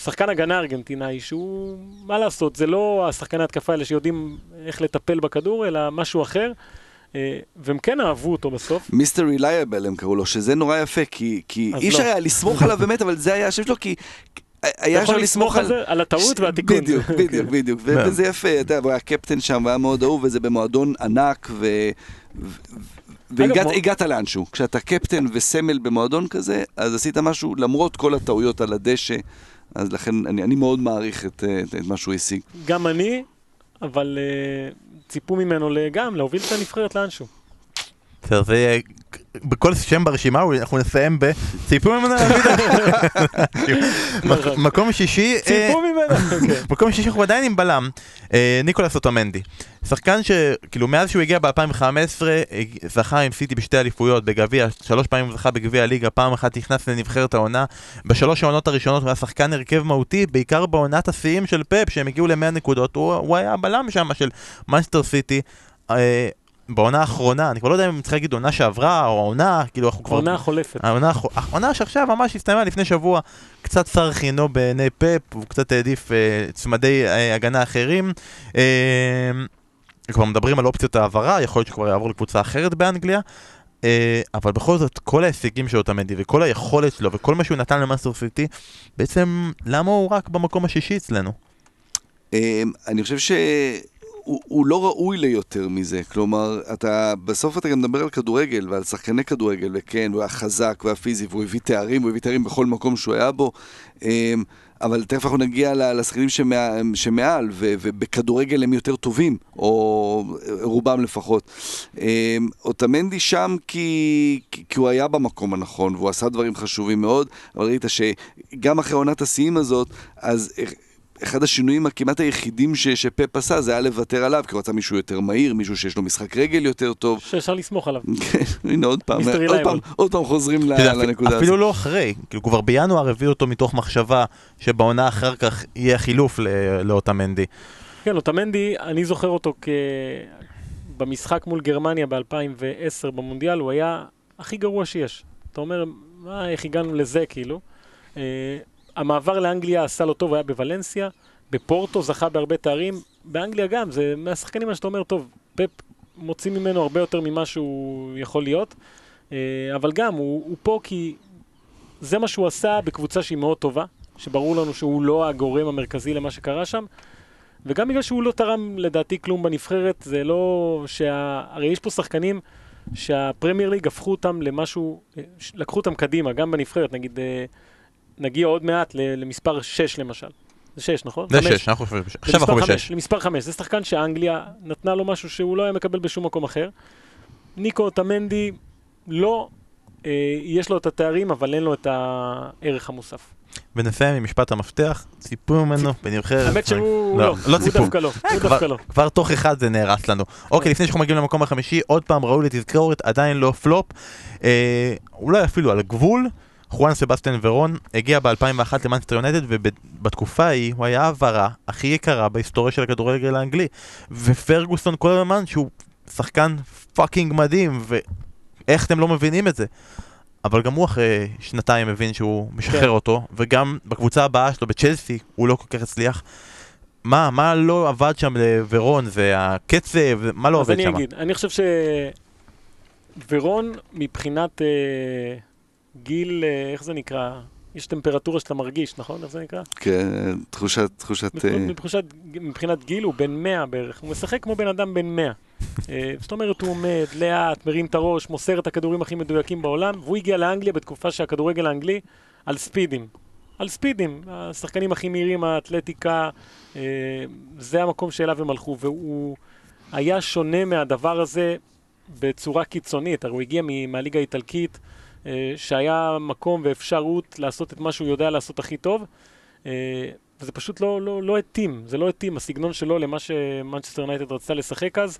שחקן הגנה ארגנטינאי, שהוא, מה לעשות, זה לא השחקני התקפה האלה שיודעים איך לטפל בכדור, אלא משהו אחר. אה, והם כן אהבו אותו בסוף. מיסטר רילייבל הם קראו לו, שזה נורא יפה, כי כי אי אפשר לא. היה לסמוך עליו באמת, אבל זה היה השם שלו, כי היה אפשר לסמוך על על... זה, על הטעות והתיקון. בדיוק, בדיוק, בדיוק. כן. וזה יפה, אתה יודע, הוא היה קפטן שם, הוא היה מאוד אהוב, וזה במועדון ענק, ו... והגעת הגעת לאנשהו. כשאתה קפטן וסמל במועדון כזה, אז עשית משהו למרות כל הטעויות על הדשא. אז לכן אני, אני מאוד מעריך את, את, את מה שהוא השיג. גם אני, אבל אה, ציפו ממנו גם להוביל את הנבחרת לאנשהו. בסדר, זה יהיה... בכל שם ברשימה אנחנו נסיים בציפו ממנו להביא את מקום שישי, אה, ציפו ממנו, כן. מקום שישי אנחנו עדיין עם בלם, אה, ניקולס אוטומנדי. שחקן שכאילו מאז שהוא הגיע ב-2015 זכה עם סיטי בשתי אליפויות בגביע, שלוש פעמים הוא זכה בגביע הליגה, פעם אחת נכנס לנבחרת העונה. בשלוש העונות הראשונות הוא היה שחקן הרכב מהותי, בעיקר בעונת השיאים של פפ שהם הגיעו ל-100 נקודות, הוא, הוא היה הבלם שם של מנצ'סטר סיטי. אה, בעונה האחרונה, אני כבר לא יודע אם צריך להגיד עונה שעברה או העונה, כאילו אנחנו כבר... העונה החולפת. העונה, העונה שעכשיו ממש הסתיימה לפני שבוע, קצת סר חינו בעיני פפ, הוא קצת העדיף אה, צמדי אה, הגנה אחרים. אה, כבר מדברים על אופציות העברה, יכול להיות שכבר יעבור לקבוצה אחרת באנגליה. אה, אבל בכל זאת, כל ההישגים של אוטמנדי וכל היכולת שלו וכל מה שהוא נתן למנצ'סטר סיטי, בעצם למה הוא רק במקום השישי אצלנו? אמ, אני חושב שהוא הוא לא ראוי ליותר מזה. כלומר, אתה, בסוף אתה גם מדבר על כדורגל ועל שחקני כדורגל, וכן, הוא היה חזק והיה פיזי, והוא הביא תארים, הוא הביא תארים בכל מקום שהוא היה בו. אמ, אבל תכף אנחנו נגיע לשחקנים שמע, שמעל, ו, ובכדורגל הם יותר טובים, או רובם לפחות. אמ, אוטמנדי שם כי, כי הוא היה במקום הנכון, והוא עשה דברים חשובים מאוד, אבל ראית שגם אחרי עונת השיאים הזאת, אז אחד השינויים הכמעט היחידים ש, שפפ עשה זה היה לוותר עליו, כי הוא רצה מישהו יותר מהיר, מישהו שיש לו משחק רגל יותר טוב. שאפשר לסמוך עליו. כן, הנה עוד פעם, עוד פעם. עוד פעם חוזרים לנקודה הזאת. אפילו לא אחרי, כאילו כבר בינואר הביאו אותו מתוך מחשבה שבעונה אחר כך יהיה חילוף ל- לאוטמנדי. כן, אוטמנדי, אני זוכר אותו כ... במשחק מול גרמניה ב-2010 במונדיאל, הוא היה הכי גרוע שיש. אתה אומר, מה, איך הגענו לזה, כאילו? המעבר לאנגליה עשה לו טוב, היה בוולנסיה, בפורטו זכה בהרבה תארים, באנגליה גם, זה מהשחקנים שאתה אומר, טוב, פפ מוציא ממנו הרבה יותר ממה שהוא יכול להיות, uh, אבל גם, הוא, הוא פה כי זה מה שהוא עשה בקבוצה שהיא מאוד טובה, שברור לנו שהוא לא הגורם המרכזי למה שקרה שם, וגם בגלל שהוא לא תרם לדעתי כלום בנבחרת, זה לא שה... הרי יש פה שחקנים שהפרמייר ליג הפכו אותם למשהו, אה, לקחו אותם קדימה, גם בנבחרת, נגיד, אה, נגיע עוד מעט למספר 6 למשל. זה 6, נכון? זה חמש. שש, אנחנו חושבים, עכשיו אנחנו חמש, בשש. למספר 5, זה שחקן שאנגליה נתנה לו משהו שהוא לא היה מקבל בשום מקום אחר. ניקו טמנדי, לא, אה, יש לו את התארים, אבל אין לו את הערך המוסף. ונסיים עם משפט המפתח, ציפו ממנו בנבחרת. האמת שהוא לא, לא, לא הוא ציפו. דווקא לא, הוא כבר- דווקא לא. כבר תוך אחד זה נהרס לנו. אוקיי, לפני שאנחנו מגיעים למקום החמישי, עוד פעם ראוי לתזכורת, עדיין לא פלופ. אה, אולי אפילו על הגבול, חואן סבסטיאן ורון הגיע ב-2001 למאנסטר יונייטד ובתקופה ההיא הוא היה העברה הכי יקרה בהיסטוריה של הכדורגל האנגלי ופרגוסון כל הזמן שהוא שחקן fucking מדהים ואיך אתם לא מבינים את זה אבל גם הוא אחרי שנתיים מבין שהוא משחרר כן. אותו וגם בקבוצה הבאה שלו בצ'לסי הוא לא כל כך הצליח מה, מה לא עבד שם לוורון, זה הקצב, מה לא אז עובד אני שם? אגיד, אני חושב שוורון מבחינת אה, גיל, אה, איך זה נקרא? יש טמפרטורה שאתה מרגיש, נכון? איך זה נקרא? כן, תחושת, תחושת... אה, מבחינת, גיל הוא בן 100 בערך, הוא משחק כמו בן אדם בן 100. אה, זאת אומרת, הוא עומד לאט, מרים את הראש, מוסר את הכדורים הכי מדויקים בעולם, והוא הגיע לאנגליה בתקופה שהכדורגל האנגלי על ספידים. על ספידים, השחקנים הכי מהירים, האתלטיקה, זה המקום שאליו הם הלכו, והוא היה שונה מהדבר הזה בצורה קיצונית, הרי הוא הגיע מהליגה האיטלקית, שהיה מקום ואפשרות לעשות את מה שהוא יודע לעשות הכי טוב, אה, וזה פשוט לא, לא, לא התאים, זה לא התאים, הסגנון שלו למה שמנצ'סטר יונייטד רצתה לשחק אז.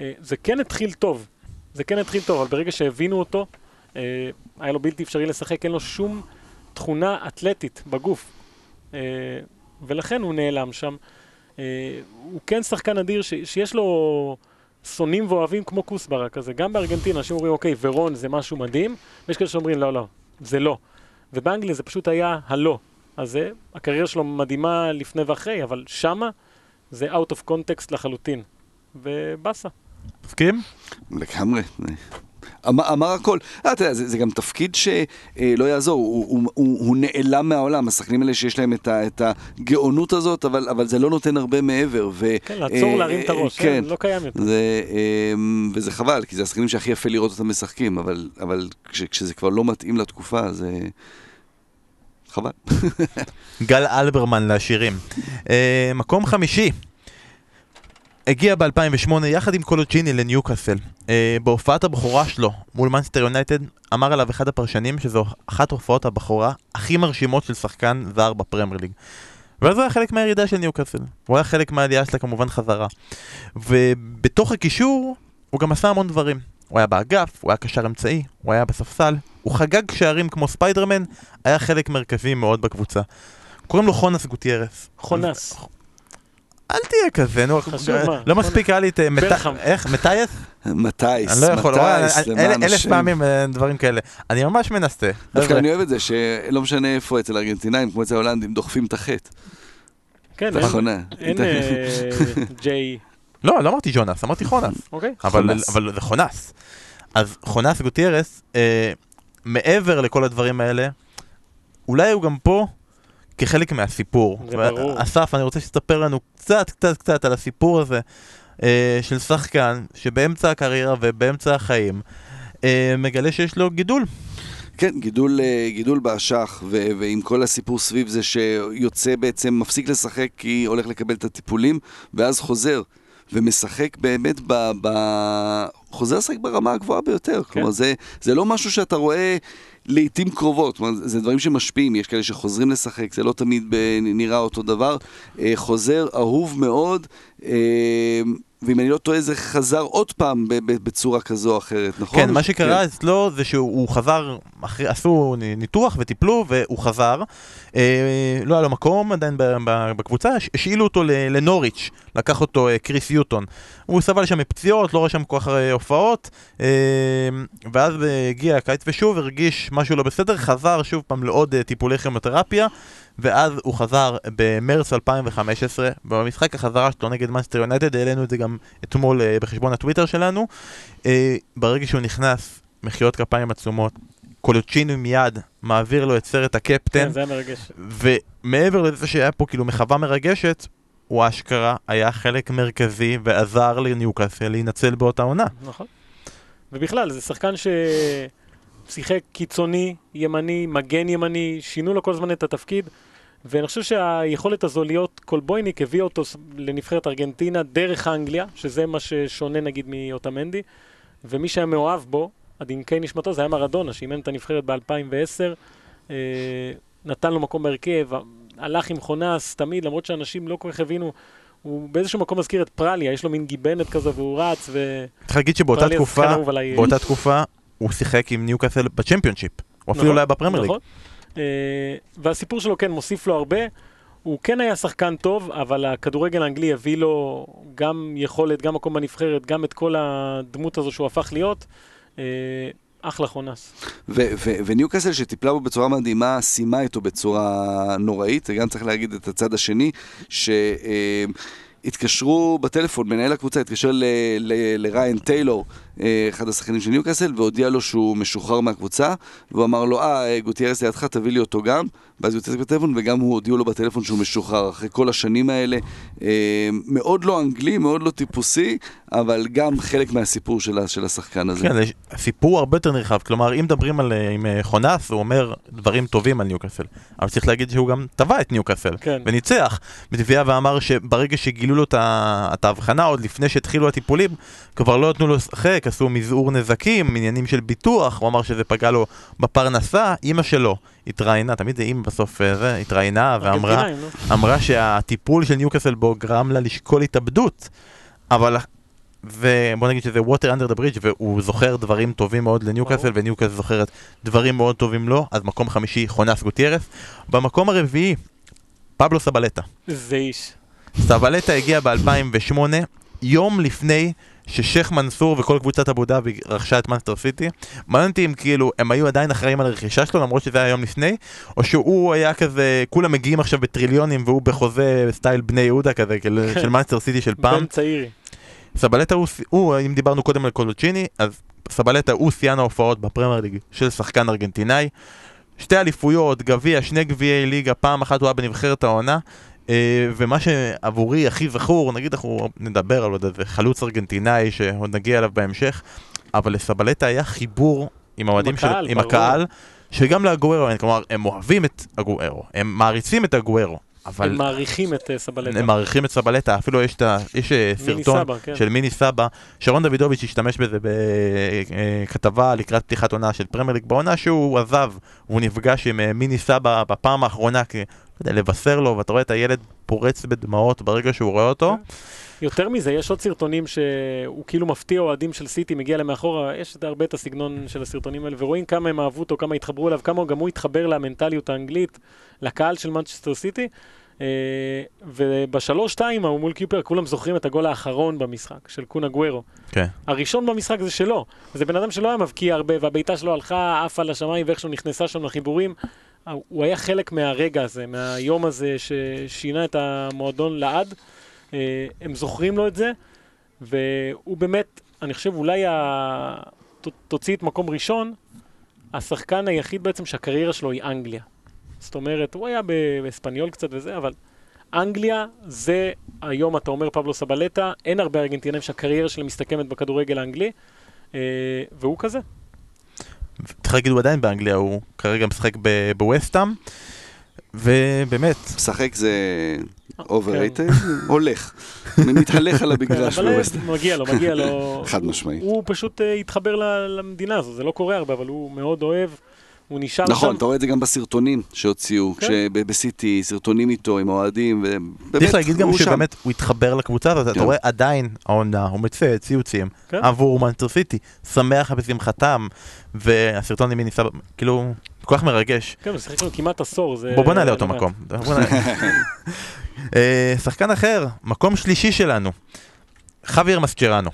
אה, זה כן התחיל טוב, זה כן התחיל טוב, אבל ברגע שהבינו אותו, אה, היה לו בלתי אפשרי לשחק, אין לו שום תכונה אתלטית בגוף. אה, ולכן הוא נעלם שם. אה, הוא כן שחקן אדיר ש- שיש לו שונאים ואוהבים כמו כוסברה כזה. גם בארגנטינה, אנשים אומרים, אוקיי, ורון זה משהו מדהים, ויש כאלה שאומרים, לא, לא, זה לא. ובאנגליה זה פשוט היה הלא. אז זה, הקריירה שלו מדהימה לפני ואחרי, אבל שמה זה out of context לחלוטין. ובאסה. מסכים? לגמרי. אמר, אמר הכל. אה, אתה יודע, זה, זה גם תפקיד שלא יעזור, הוא, הוא, הוא, הוא נעלם מהעולם, השחקנים האלה שיש להם את, ה, את הגאונות הזאת, אבל, אבל זה לא נותן הרבה מעבר. ו, כן, לעצור, אה, להרים את הראש, כן. כן, לא קיים יותר. זה, אמ, וזה חבל, כי זה השחקנים שהכי יפה לראות אותם משחקים, אבל, אבל כש, כשזה כבר לא מתאים לתקופה, זה חבל. גל אלברמן לשירים. אה, מקום חמישי. הגיע ב-2008 יחד עם קולוצ'יני לניוקאסל. אה, בהופעת הבכורה שלו מול מנסטר יונייטד אמר עליו אחד הפרשנים שזו אחת הופעות הבכורה הכי מרשימות של שחקן זר בפרמייר ליג. ואז הוא היה חלק מהירידה של ניוקאסל. הוא היה חלק מהעלייה שלה כמובן חזרה. ובתוך הקישור הוא גם עשה המון דברים. הוא היה באגף, הוא היה קשר אמצעי, הוא היה בספסל, הוא חגג שערים כמו ספיידרמן, היה חלק מרכזי מאוד בקבוצה. קוראים לו חונס גוטיירס. חונס. אל תהיה כזה, נו, אה? לא מספיק היה לי את... אה. איך? מתייס? מטייס, אני לא יכול, מטייס, אלף. פעמים אה, דברים כאלה. אני ממש מנסה. דווקא אני אוהב את זה, שלא משנה איפה, אצל הארגנטינאים, כמו אצל ההולנדים, דוחפים את החטא. כן, אין- ג'יי, לא, לא אמרתי ג'ונס, אמרתי חונס. אוקיי? אבל, זה חונס. אז חונס גוטיירס, מעבר לכל הדברים האלה, אולי הוא גם פה כחלק מהסיפור. זה ברור. אסף, אני רוצה שתספר לנו קצת, קצת, קצת על הסיפור הזה אה, של שחקן שבאמצע הקריירה ובאמצע החיים אה, מגלה שיש לו גידול. כן, גידול, אה, גידול באשך, ו- ועם כל הסיפור סביב זה שיוצא בעצם, מפסיק לשחק כי הולך לקבל את הטיפולים, ואז חוזר. ומשחק באמת ב... ב... חוזר לשחק ברמה הגבוהה ביותר. כן. כלומר, זה, זה לא משהו שאתה רואה לעיתים קרובות. כלומר, זה דברים שמשפיעים. יש כאלה שחוזרים לשחק, זה לא תמיד. נראה אותו דבר. אה, חוזר אהוב מאוד, אה, ואם אני לא טועה, זה חזר עוד פעם בצורה כזו או אחרת, נכון? כן, מה שקרה אצלו זה שהוא חזר, אחרי, עשו ניתוח וטיפלו והוא חזר. אה, לא היה לו מקום עדיין בקבוצה, הש- השאילו אותו לנוריץ', לקח אותו אה, קריס יוטון. הוא סבל שם מפציעות, לא רשם כל כך הופעות, אה, ואז הגיע הקיץ ושוב הרגיש משהו לא בסדר, חזר שוב פעם לעוד אה, טיפולי כימותרפיה, ואז הוא חזר במרץ 2015, במשחק החזרה שלו נגד מנסטר יונייטד, העלינו את זה גם אתמול אה, בחשבון הטוויטר שלנו. אה, ברגע שהוא נכנס, מחיאות כפיים עצומות, קולוצ'ינו מיד מעביר לו את סרט הקפטן, כן, זה היה מרגש. ומעבר לזה שהיה פה כאילו מחווה מרגשת, הוא אשכרה היה חלק מרכזי ועזר לניוקאסל להינצל באותה עונה. נכון. ובכלל, זה שחקן ששיחק קיצוני, ימני, מגן ימני, שינו לו כל הזמן את התפקיד. ואני חושב שהיכולת הזו להיות קולבויניק הביאה אותו לנבחרת ארגנטינה דרך אנגליה, שזה מה ששונה נגיד מאוטמנדי, ומי שהיה מאוהב בו, עד עמקי נשמתו, זה היה מרדונה, שאימן את הנבחרת ב-2010, אה, נתן לו מקום בהרכב, הלך עם חונס תמיד, למרות שאנשים לא כל כך הבינו, הוא באיזשהו מקום מזכיר את פרליה, יש לו מין גיבנת כזו והוא רץ, ו... צריך להגיד שבאותה תקופה. באותה תקופה, הוא שיחק עם ניוקאסל בצ'מפיונשיפ. הוא אפילו נכון, לא היה בפרמייר ליג. נכון. אה, והסיפור שלו כן מוסיף לו הרבה. הוא כן היה שחקן טוב, אבל הכדורגל האנגלי הביא לו גם יכולת, גם מקום בנבחרת, גם את כל הדמות הזו שהוא הפך להיות. אה, אחלה חונס. ו- ו- וניוקאסל שטיפלה בו בצורה מדהימה, סיימה איתו בצורה נוראית, וגם צריך להגיד את הצד השני, שהתקשרו בטלפון, מנהל הקבוצה התקשר ל- ל- לריין טיילור, אחד השחקנים של ניוקאסל, והודיע לו שהוא משוחרר מהקבוצה, והוא אמר לו, אה, גוטיירס לידך, תביא לי אותו גם, ואז הוא יוצא בטלפון, וגם הוא הודיעו לו בטלפון שהוא משוחרר, אחרי כל השנים האלה. אה, מאוד לא אנגלי, מאוד לא טיפוסי, אבל גם חלק מהסיפור של, השחקן הזה. כן, זה סיפור הרבה יותר נרחב, כלומר אם מדברים על, אה, עם אה, חונס, הוא אומר דברים טובים על ניוקאסל, אבל צריך להגיד שהוא גם תבע את ניוקאסל, כן. וניצח בתביעה ואמר שברגע שגילו לו את ההבחנה, עוד לפני שהתחילו הטיפולים, כבר לא נתנו לו לשחק, עשו מזעור נזקים, עניינים של ביטוח, הוא אמר שזה פגע לו בפרנסה, אימא שלו התראיינה, תמיד זה אימא בסוף אה, זה, התראיינה ואמרה. אמרה שהטיפול של ניוקאסל בו גרם לה לשקול התאבדות, אבל... ובוא נגיד שזה water under the bridge והוא זוכר דברים טובים מאוד לניוקאסל. וניוקאסל זוכרת דברים מאוד טובים לו, אז מקום חמישי חונס גוטיירס. במקום הרביעי, פבלו סבלטה. זה איש. סבלטה הגיע ב-2008, יום לפני ששייח' מנסור וכל קבוצת אבו דאבי רכשה את מאנסטר סיטי. מעניין אותי אם כאילו הם היו עדיין אחראים על הרכישה שלו למרות שזה היה יום לפני, או שהוא היה כזה, כולם מגיעים עכשיו בטריליונים והוא בחוזה style בני יהודה כזה, כאילו. של מאנסטר סיטי של פעם. בן צעירי. זבלטה הוא, הוא, אם דיברנו קודם על קולוצ'יני, אז זבלטה הוא שיאן ההופעות בפרמייר ליג של שחקן ארגנטינאי. שתי אליפויות, גביע, שני גביעי ליגה, פעם אחת הוא היה בנבחרת העונה. אה, ומה שעבורי הכי זכור, נגיד אנחנו נדבר על עוד איזה חלוץ ארגנטינאי שעוד נגיע אליו בהמשך, אבל לזבלטה היה חיבור עם האוהדים של, עם. הקהל, שגם לאגוארו אין, כלומר הם אוהבים את אגוארו, הם מעריצים את אגוארו, אבל הם מעריכים את אה, סבלטה. הם מעריכים את סבלטה, אפילו יש, ה- יש אה, סרטון סבא, כן. של מיני סבא, שרון דוידוביץ' השתמש בזה בכתבה לקראת פתיחת עונה של פרמייר ליג בעונה שהוא עזב, והוא נפגש עם מיני סבא בפעם האחרונה, כי, יודע, לבשר לו, ואתה רואה את הילד פורץ בדמעות ברגע שהוא רואה אותו. יותר מזה, יש עוד סרטונים שהוא כאילו מפתיע אוהדים של סיטי, מגיע להם מאחורה, יש את הרבה את הסגנון של הסרטונים האלה, ורואים כמה הם אהבו אותו, כמה התחברו אליו, כמה גם הוא התחבר למנטליות האנגלית, לקהל של מנצ'סטר סיטי. אה, ובשלוש-שתיים ההוא מול קיפר, כולם זוכרים את הגול האחרון במשחק, של קונה גוורו. כן. הראשון במשחק זה שלו. זה בן אדם שלא היה מבקיע הרבה, והבעיטה שלו הלכה, עפה לשמיים, ואיכשהו נכנסה שם לחיבורים. הוא היה חלק מהרגע הזה, מהיום הזה ששינה את המועדון לעד. אה, הם זוכרים לו את זה, והוא באמת, אני חושב, אולי ה... תוציא את מקום ראשון, השחקן היחיד בעצם שהקריירה שלו היא אנגליה. זאת אומרת, הוא היה באספניול קצת וזה, אבל אנגליה זה היום, אתה אומר פבלו סבלטה, אין הרבה ארגנטינאים שהקריירה שלהם מסתכמת בכדורגל האנגלי, אה, והוא כזה. צריך להגיד, הוא עדיין באנגליה, הוא כרגע משחק ב- בווסטהאם, ובאמת, משחק זה overrated, הולך, מתהלך על המגרש אבל אה, בווסט. מגיע לו, מגיע לו. חד משמעית. הוא פשוט אה, התחבר ל- למדינה הזו, זה לא קורה הרבה, אבל הוא מאוד אוהב, הוא נשאר נכון, שם. אתה רואה את זה גם בסרטונים שהוציאו, כן. בסיטי, סרטונים איתו, עם האוהדים, ובאמת, צריך להגיד גם הוא שם. שבאמת הוא התחבר לקבוצה הזאת, אתה כן. רואה עדיין העונה, הוא מצייץ ציוצים כן. עבור מנצ'סטר סיטי, שמח בשמחתם, והסרטון עם מיני סבא, כאילו, כל כך מרגש. כן, הוא שיחק לו כמעט עשור. זה- בוא בוא נעלה אותו. מקום. אה, שחקן אחר, מקום שלישי שלנו, חאבייר מסצ'ראנו.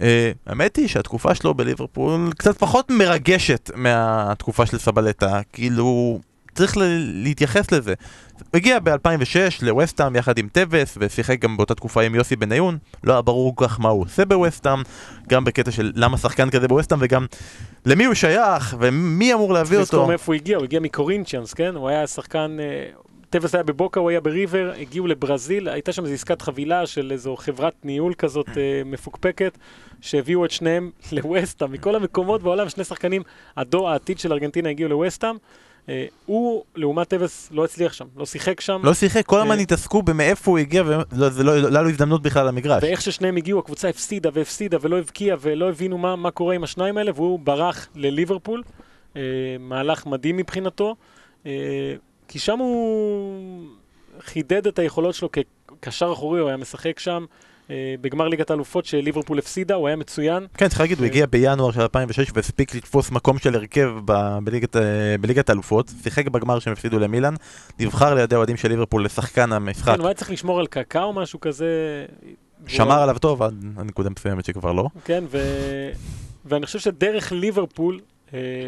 אה, האמת היא שהתקופה שלו בליברפול קצת פחות מרגשת מהתקופה של זבלטה, כאילו צריך להתייחס לזה. הוא הגיע ב-2006 לווסטהאם יחד עם טווס ושיחק גם באותה תקופה עם יוסי בניון, לא היה ברור כל כך מה הוא עושה בווסטהאם, גם בקטע של למה שחקן כזה בווסטהאם וגם למי הוא שייך ומי אמור להביא צריך לזכור אותו. מאיפה הוא הגיע, הוא הגיע מקורינצ'יאנס, כן? הוא היה שחקן, טווס היה בבוקה, הוא היה בריבר, הגיעו לברזיל, הייתה שם איזו עסקת חבילה של איזו חברת ניהול כזאת אה, מפוקפקת, שהביאו את שניהם לווסטהאם, מכל המקומות בעולם, שני שחקנים, הדור העתיד של ארגנטינה הגיעו לווסטהאם. אה, הוא, לעומת טווס, לא הצליח שם, לא שיחק שם. לא שיחק, כל הזמן אה. התעסקו במאיפה הוא הגיע, וזה לא לא היה לו הזדמנות בכלל למגרש. ואיך ששניהם הגיעו, הקבוצה הפסידה והפסידה ולא הבקיעה ולא הבינו מה, מה קורה עם השניים האלה, והוא ברח לליברפול, מהלך מדהים מבחינתו, כי שם הוא חידד את היכולות שלו כקשר אחורי, הוא היה משחק שם, אה, בגמר ליגת האלופות שליברפול הפסידה, הוא היה מצוין. כן, צריך להגיד, הוא הגיע בינואר של 2006 והספיק לתפוס מקום של הרכב בליגת, אה, בליגת האלופות, שיחק בגמר שהם הפסידו למילאן, נבחר לידי האוהדים של ליברפול לשחקן המשחק, כן, הוא היה צריך לשמור על קקאו או משהו כזה. שמר עליו טוב עד הנקודה מסוימת שכבר לא. כן. ואני חושב שדרך ליברפול, אה,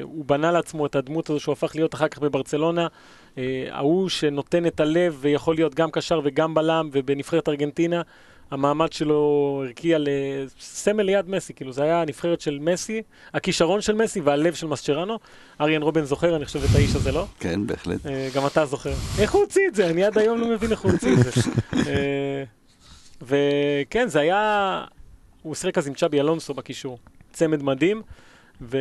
הוא בנה לעצמו את הדמות הזו שהוא הפך להיות אחר כך בברצלונה, אה, ההוא שנותן את הלב ויכול להיות גם קשר וגם בלם, ובנבחרת ארגנטינה, המעמד שלו הרקיע לסמל ליד מסי, כאילו זה היה הנבחרת של מסי, הכישרון של מסי והלב של מסצ'רנו. אריאן רובן זוכר, אני חושב, את האיש הזה, לא? כן, בהחלט. אה, גם אתה זוכר. איך הוא הוציא את זה? אני עד היום לא מבין איך הוא הוציא את זה. אה, וכן, זה היה... הוא שיחק אז עם צ'אבי אלונסו בקישור. צמד מדהים. ו...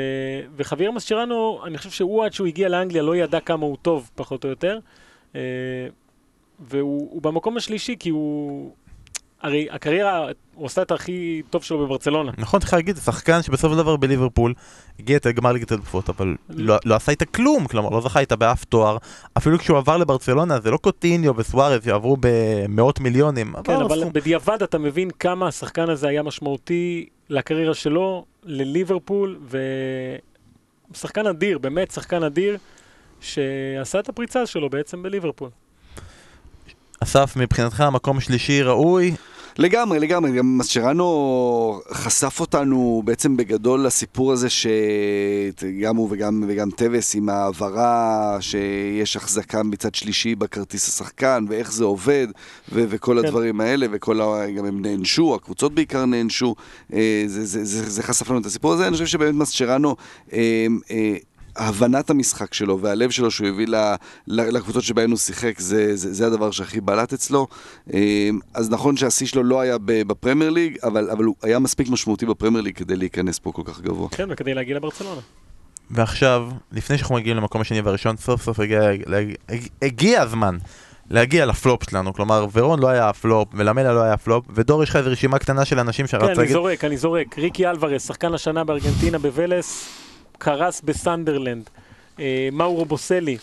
וחביר מסצ'רנו, אני חושב שהוא עד שהוא הגיע לאנגליה לא ידע כמה הוא טוב, פחות או יותר. אה, והוא הוא במקום השלישי כי הוא... הרי הקריירה, הוא עשה את הכי טוב שלו בברצלונה. נכון, צריך להגיד, זה שחקן שבסופו של דבר בליברפול הגיע את הגמר ליגת האלופות, אבל לא, לא עשה איתה כלום, כלומר לא זכה איתה באף תואר, אפילו כשהוא עבר לברצלונה זה לא קוטיניו וסוארז שעברו במאות מיליונים, כן, עבר אבל סכום. בדיעבד אתה מבין כמה השחקן הזה היה משמעותי לקריירה שלו, לליברפול, ושחקן אדיר, באמת שחקן אדיר, שעשה את הפריצה שלו בעצם בליברפול. אסף, מבחינתך מקום שלישי ראוי, לגמרי, לגמרי, גם מסצ'רנו חשף אותנו בעצם בגדול לסיפור הזה שגם הוא וגם, וגם טווס עם ההעברה שיש החזקה מצד שלישי בכרטיס השחקן ואיך זה עובד ו- וכל כן. הדברים האלה וכל ה... גם הם נענשו, הקבוצות בעיקר נענשו, אה, זה, זה, זה, זה חשף לנו את הסיפור הזה, אני חושב שבאמת מסצ'ראנו אה, אה, הבנת המשחק שלו והלב שלו שהוא הביא ל- ל- לקבוצות שבהן הוא שיחק, זה, זה, זה הדבר שהכי בלט אצלו. אה, אז נכון שהשיא שלו לא היה ב- בפרמייר ליג, אבל, אבל הוא היה מספיק משמעותי בפרמייר ליג כדי להיכנס פה כל כך גבוה. כן, וכדי להגיע לברצלונה. ועכשיו, לפני שאנחנו מגיעים למקום השני והראשון, סוף סוף הגיע, הגיע הזמן להגיע לפלופ שלנו, כלומר, ורון לא היה הפלופ, ולמלה לא היה הפלופ, ודור יש לך איזו רשימה קטנה של אנשים כן, שרצת אני להגיד, זורק, אני זורק. ריקי אלברס, שחקן השנה בארגנטינה בוולס, קרס בסנדרלנד. אה, מאורו בוסלי,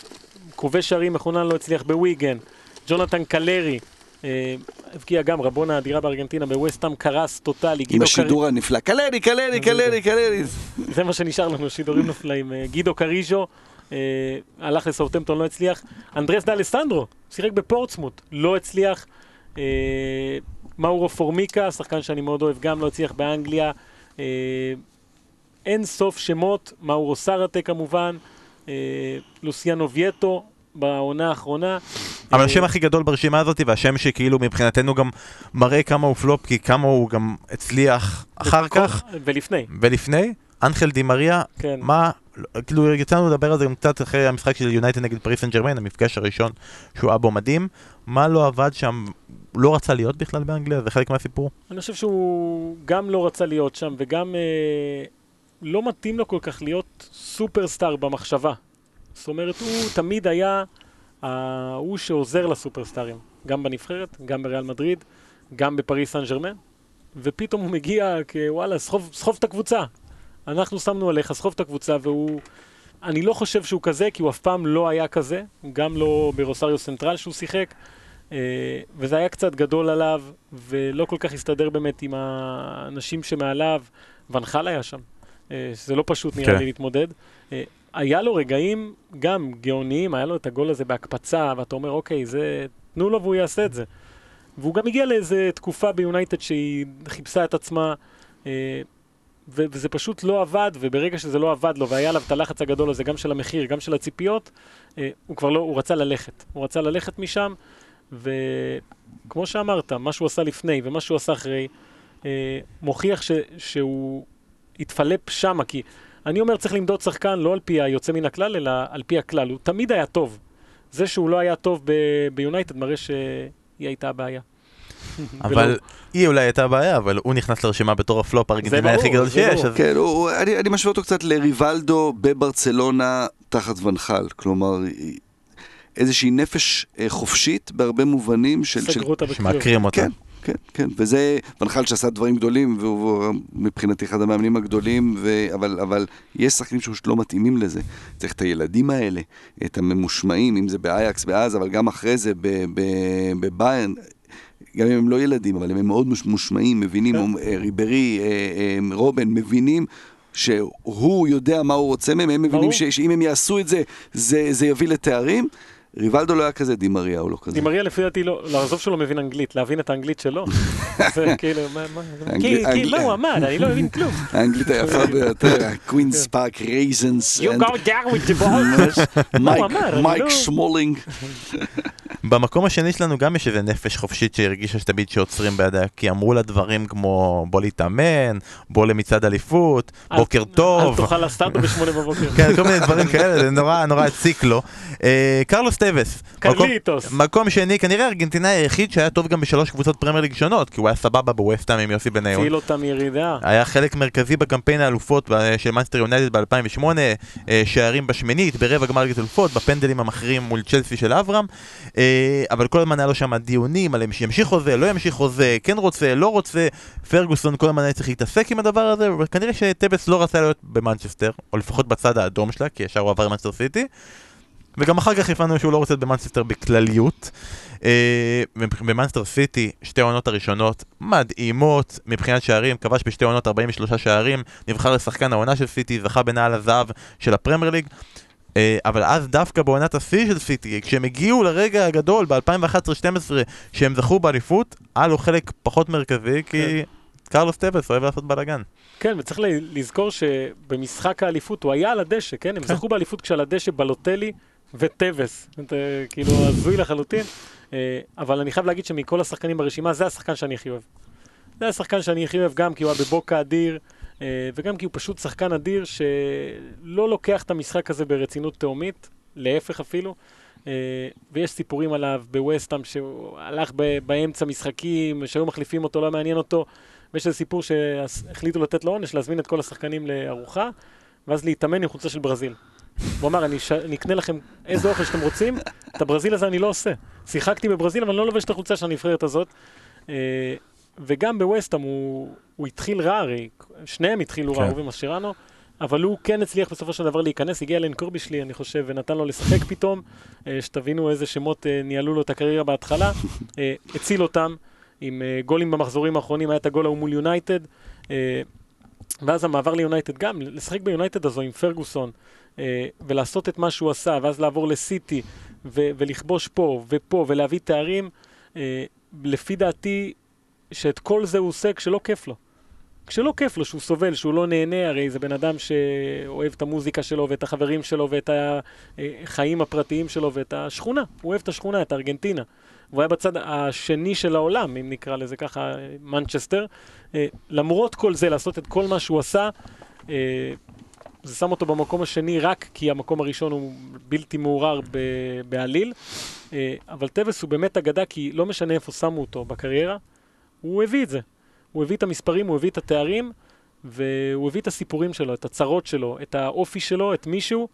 כובש שערים מחונן לא הצליח בוויגן. ג'ונתן קלרי, אה, הבקיע גם רבונה אדירה בארגנטינה בווסטהאם, קרס טוטאלי. עם השידור הנפלא, קלרי, קלרי, קלרי, קלרי. קר- זה מה שנשאר לנו, שידורים נפלאים. אה, גידו קריז'ו, אה, הלך לסאוטמפטון, לא הצליח. אנדרס ד'אלסנדרו, שיחק בפורטסמוט, לא הצליח. מאורו פורמיקה, שחקן שאני מאוד אוהב, גם לא הצליח באנגליה. אה, אין סוף שמות, מאורו סאראטה כמובן, אה, לוסיאנו וייטו בעונה האחרונה. אבל אה, השם הכי גדול ברשימה הזאת, והשם שכאילו מבחינתנו גם מראה כמה הוא פלופ, כי כמה הוא גם הצליח אחר כך ולפני, ולפני, אנחל די מריה, כן. מה, כאילו יצאנו לדבר על זה גם קצת אחרי המשחק של יונייטד נגד פריס סן ג'רמן, המפגש הראשון שהוא היה בו מדהים, מה לא עבד שם, לא רצה להיות בכלל באנגליה, זה חלק מהסיפור. אני חושב שהוא גם לא רצה להיות שם, וגם אה, לא מתאים לו כל כך להיות סופרסטאר במחשבה. זאת אומרת, הוא תמיד היה ההוא שעוזר לסופרסטארים, גם בנבחרת, גם בריאל מדריד, גם בפריס סן ג'רמן, ופתאום הוא מגיע כוואלה, סחוב, סחוב את הקבוצה. אנחנו שמנו עליך, סחוב את הקבוצה, והוא... אני לא חושב שהוא כזה, כי הוא אף פעם לא היה כזה, גם לא ברוסריו סנטרל שהוא שיחק. אה, וזה היה קצת גדול עליו, ולא כל כך הסתדר באמת עם האנשים שמעליו. ואן חאל היה שם, שזה לא פשוט נראה כן. לי להתמודד. אה, היה לו רגעים גם גאוניים, היה לו את הגול הזה בהקפצה, ואתה אומר, אוקיי, זה... תנו לו והוא יעשה את זה. והוא גם הגיע לאיזו תקופה ביונייטד שהיא חיפשה את עצמה, אה, וזה פשוט לא עבד, וברגע שזה לא עבד לו, והיה עליו את הלחץ הגדול הזה, גם של המחיר, גם של הציפיות, אה, הוא כבר לא, הוא רצה ללכת. הוא רצה ללכת משם, וכמו שאמרת, מה שהוא עשה לפני ומה שהוא עשה אחרי, אה, מוכיח ש- שהוא התפלפ שמה, כי אני אומר צריך למדוד שחקן לא על פי היוצא מן הכלל, אלא על פי הכלל. הוא תמיד היה טוב. זה שהוא לא היה טוב ב- ביונייטד מראה שהיא הייתה הבעיה. אבל היא אולי הייתה הבעיה, אבל הוא נכנס לרשימה בתור הפלופ הארגנטינאי הכי גדול שיש, כן, אני, משווה אותו קצת לריבלדו בברצלונה תחת ונחל. כלומר, איזושהי נפש אה, חופשית בהרבה מובנים של... של סגרו אותה בקריאות. שמעקרים אותה. כן, כן, כן, וזה ונחל שעשה דברים גדולים, והוא מבחינתי אחד המאמנים הגדולים, ו... אבל, אבל יש שחקנים שפשוט לא מתאימים לזה. צריך את הילדים האלה, את הממושמעים, אם זה באייקס, באז, אבל גם אחרי זה בביירן. גם אם הם לא ילדים, אבל הם מאוד מוש- מושמעים, מבינים, כן. אה, ריברי, אה, אה, רובן, מבינים. שהוא יודע מה הוא רוצה מהם, הם מבינים שאם הם יעשו את זה, זה, זה יביא לתארים. ריבלדו לא היה כזה, די מריה הוא לא כזה. די מריה לפי דעתי לא, לעזוב שהוא לא מבין אנגלית, להבין את האנגלית שלו. זה כאילו, מה, מה, כי, מה הוא אמר, אני לא מבין כלום. האנגלית היפה ביותר, קווינס פארק ריינג'רס, You go down with the ball. מייק לא- שמולינג. במקום השני שלנו גם יש איזה נפש חופשית שהרגישה שתמיד שעוצרים בידיה, כי אמרו לה דברים כמו בוא להתאמן, בוא למצעד אליפות, אל- בוקר אל טוב. תאכל לסטארטו בשמונה בבוקר. כן, כל מיני דברים כאלה, זה נורא נורא הציק לו. אה, קרלוס. מקום- קרליטוס. מקום שני, כנראה הארגנטינאי היחיד שהיה טוב גם בשלוש קבוצות פרמייר ליג שונות, כי הוא היה סבבה בווסטהאם עם יוסי בניון. הציל אותם מירידה. היה חלק מרכזי בקמפיין האלופות ב- של מנסטר יונייטד ב-2008, שערים בשמינית, ברבע גמר ליגת אלופות, בפנדלים המכריעים מול צ'לסי של אברם, אה, אבל כל הזמן היה לו שם דיונים על אם ימשיך חוזה, לא ימשיך חוזה, כן רוצה, לא רוצה, פרגוסון כל הזמן היה צריך להתעסק עם הדבר הזה, וכנראה שטבס לא רצה להיות במנצ'סטר, או לפחות בצד האדום שלה, כי ישר הוא עבר למנצ'סטר סיטי. וגם אחר כך הבנו שהוא לא רוצה להיות במנצ'סטר בכלליות. אה, במאנסטר סיטי, שתי העונות הראשונות מדהימות מבחינת שערים, כבש בשתי עונות 43 שערים, נבחר לשחקן העונה של סיטי, זכה בנעל הזהב של הפרמייר ליג. אה, אבל אז דווקא בעונת השיא של סיטי, כשהם הגיעו לרגע הגדול ב-2011-2012 שהם זכו באליפות, היה לו חלק פחות מרכזי, כי כן. קרלוס טבס אוהב לעשות בלאגן. כן, וצריך לזכור שבמשחק האליפות הוא היה על הדשא, כן? הם כן. זכו באליפות כשעל הדשא בלוטלי. אתה כאילו הזוי לחלוטין. אה, אבל אני חייב להגיד שמכל השחקנים ברשימה, זה השחקן שאני הכי אוהב. זה השחקן שאני הכי אוהב גם כי הוא היה בבוקה אדיר, וגם כי הוא פשוט שחקן אדיר שלא לוקח את המשחק הזה ברצינות תהומית, להפך אפילו. אה, ויש סיפורים עליו בווסטהאם שהוא הלך באמצע משחקים, שהיו מחליפים אותו, לא מעניין אותו. ויש איזה סיפור שהחליטו לתת לו עונש, להזמין את כל השחקנים לארוחה, ואז להתאמן עם חולצה של ברזיל. הוא אמר, אני, ש... אני אקנה לכם איזה אוכל שאתם רוצים, את הברזיל הזה אני לא עושה. שיחקתי בברזיל, אבל אני לא לובש את החולצה של הנבחרת הזאת. וגם בווסטהאם הוא, הוא התחיל רע, הרי שניהם התחילו רע, כן. הוא ומסצ'רנו, אבל הוא כן הצליח בסופו של דבר להיכנס, הגיע לאנקורבי שלי, אני חושב, ונתן לו לשחק פתאום, אה, שתבינו איזה שמות אה, ניהלו לו את הקריירה בהתחלה, אה, הציל אותם עם גולים במחזורים האחרונים, היה את הגול ההוא מול יונייטד, ואז המעבר ליונייטד גם, לשחק ביונייטד הזו עם פרגוסון, ולעשות את מה שהוא עשה, ואז לעבור לסיטי, ולכבוש פה ופה, ולהביא תארים, לפי דעתי, שאת כל זה הוא עושה כשלא כיף לו. כשלא כיף לו, שהוא סובל, שהוא לא נהנה, הרי זה בן אדם שאוהב את המוזיקה שלו ואת החברים שלו ואת החיים הפרטיים שלו ואת השכונה. הוא אוהב את השכונה, את ארגנטינה. והוא היה בצד השני של העולם, אם נקרא לזה ככה, מנצ'סטר. אה, למרות כל זה, לעשות את כל מה שהוא עשה, אה, זה שם אותו במקום השני רק כי המקום הראשון הוא בלתי מעורר בעליל. אה, אבל טווס הוא באמת אגדה, כי לא משנה איפה שמו אותו בקריירה, הוא הביא את זה. הוא הביא את המספרים, הוא הביא את התארים, והוא הביא את הסיפורים שלו, את הצרות שלו, את האופי שלו, את מישהו,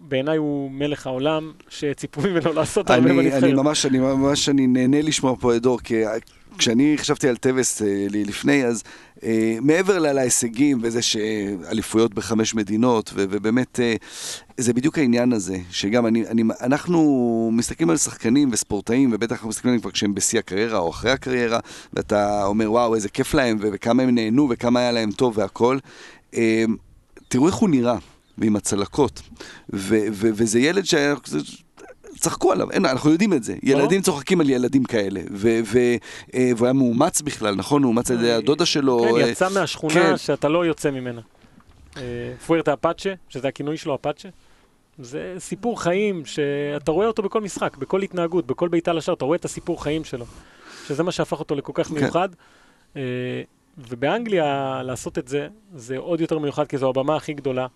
ובעיניי הוא מלך העולם, שציפו ממנו לעשות הרבה אני, אני בנבחרת. ממש, אני ממש, אני נהנה לשמוע פה את דור, כי כשאני חשבתי על טווס אה, לפני, אז אה, מעבר לה- להישגים וזה שאליפויות בחמש מדינות, ו- ובאמת, אה, זה בדיוק העניין הזה, שגם אני, אני, אנחנו מסתכלים על שחקנים וספורטאים, ובטח אנחנו מסתכלים עליהם כבר כשהם בשיא הקריירה או אחרי הקריירה, ואתה אומר, וואו, איזה כיף להם, וכמה הם נהנו, וכמה היה להם טוב והכל. אה, תראו איך הוא נראה, ועם הצלקות, ו- ו- וזה ילד ש... צחקו עליו, אין, אנחנו יודעים את זה. ילדים צוחקים על ילדים כאלה. אה, והוא היה מאומץ בכלל, נכון? הוא אומץ על ידי הדודה שלו. כן, אה, יצא מהשכונה כן. שאתה לא יוצא ממנה. אה, פוארטה אפאצ'ה, שזה הכינוי שלו, אפאצ'ה. זה סיפור חיים שאתה רואה אותו בכל משחק, בכל התנהגות, בכל בעיטה לשער, אתה רואה את הסיפור חיים שלו. שזה מה שהפך אותו לכל כך כן. מיוחד. אה, ובאנגליה לעשות את זה, זה עוד יותר מיוחד, כי זו הבמה הכי גדולה.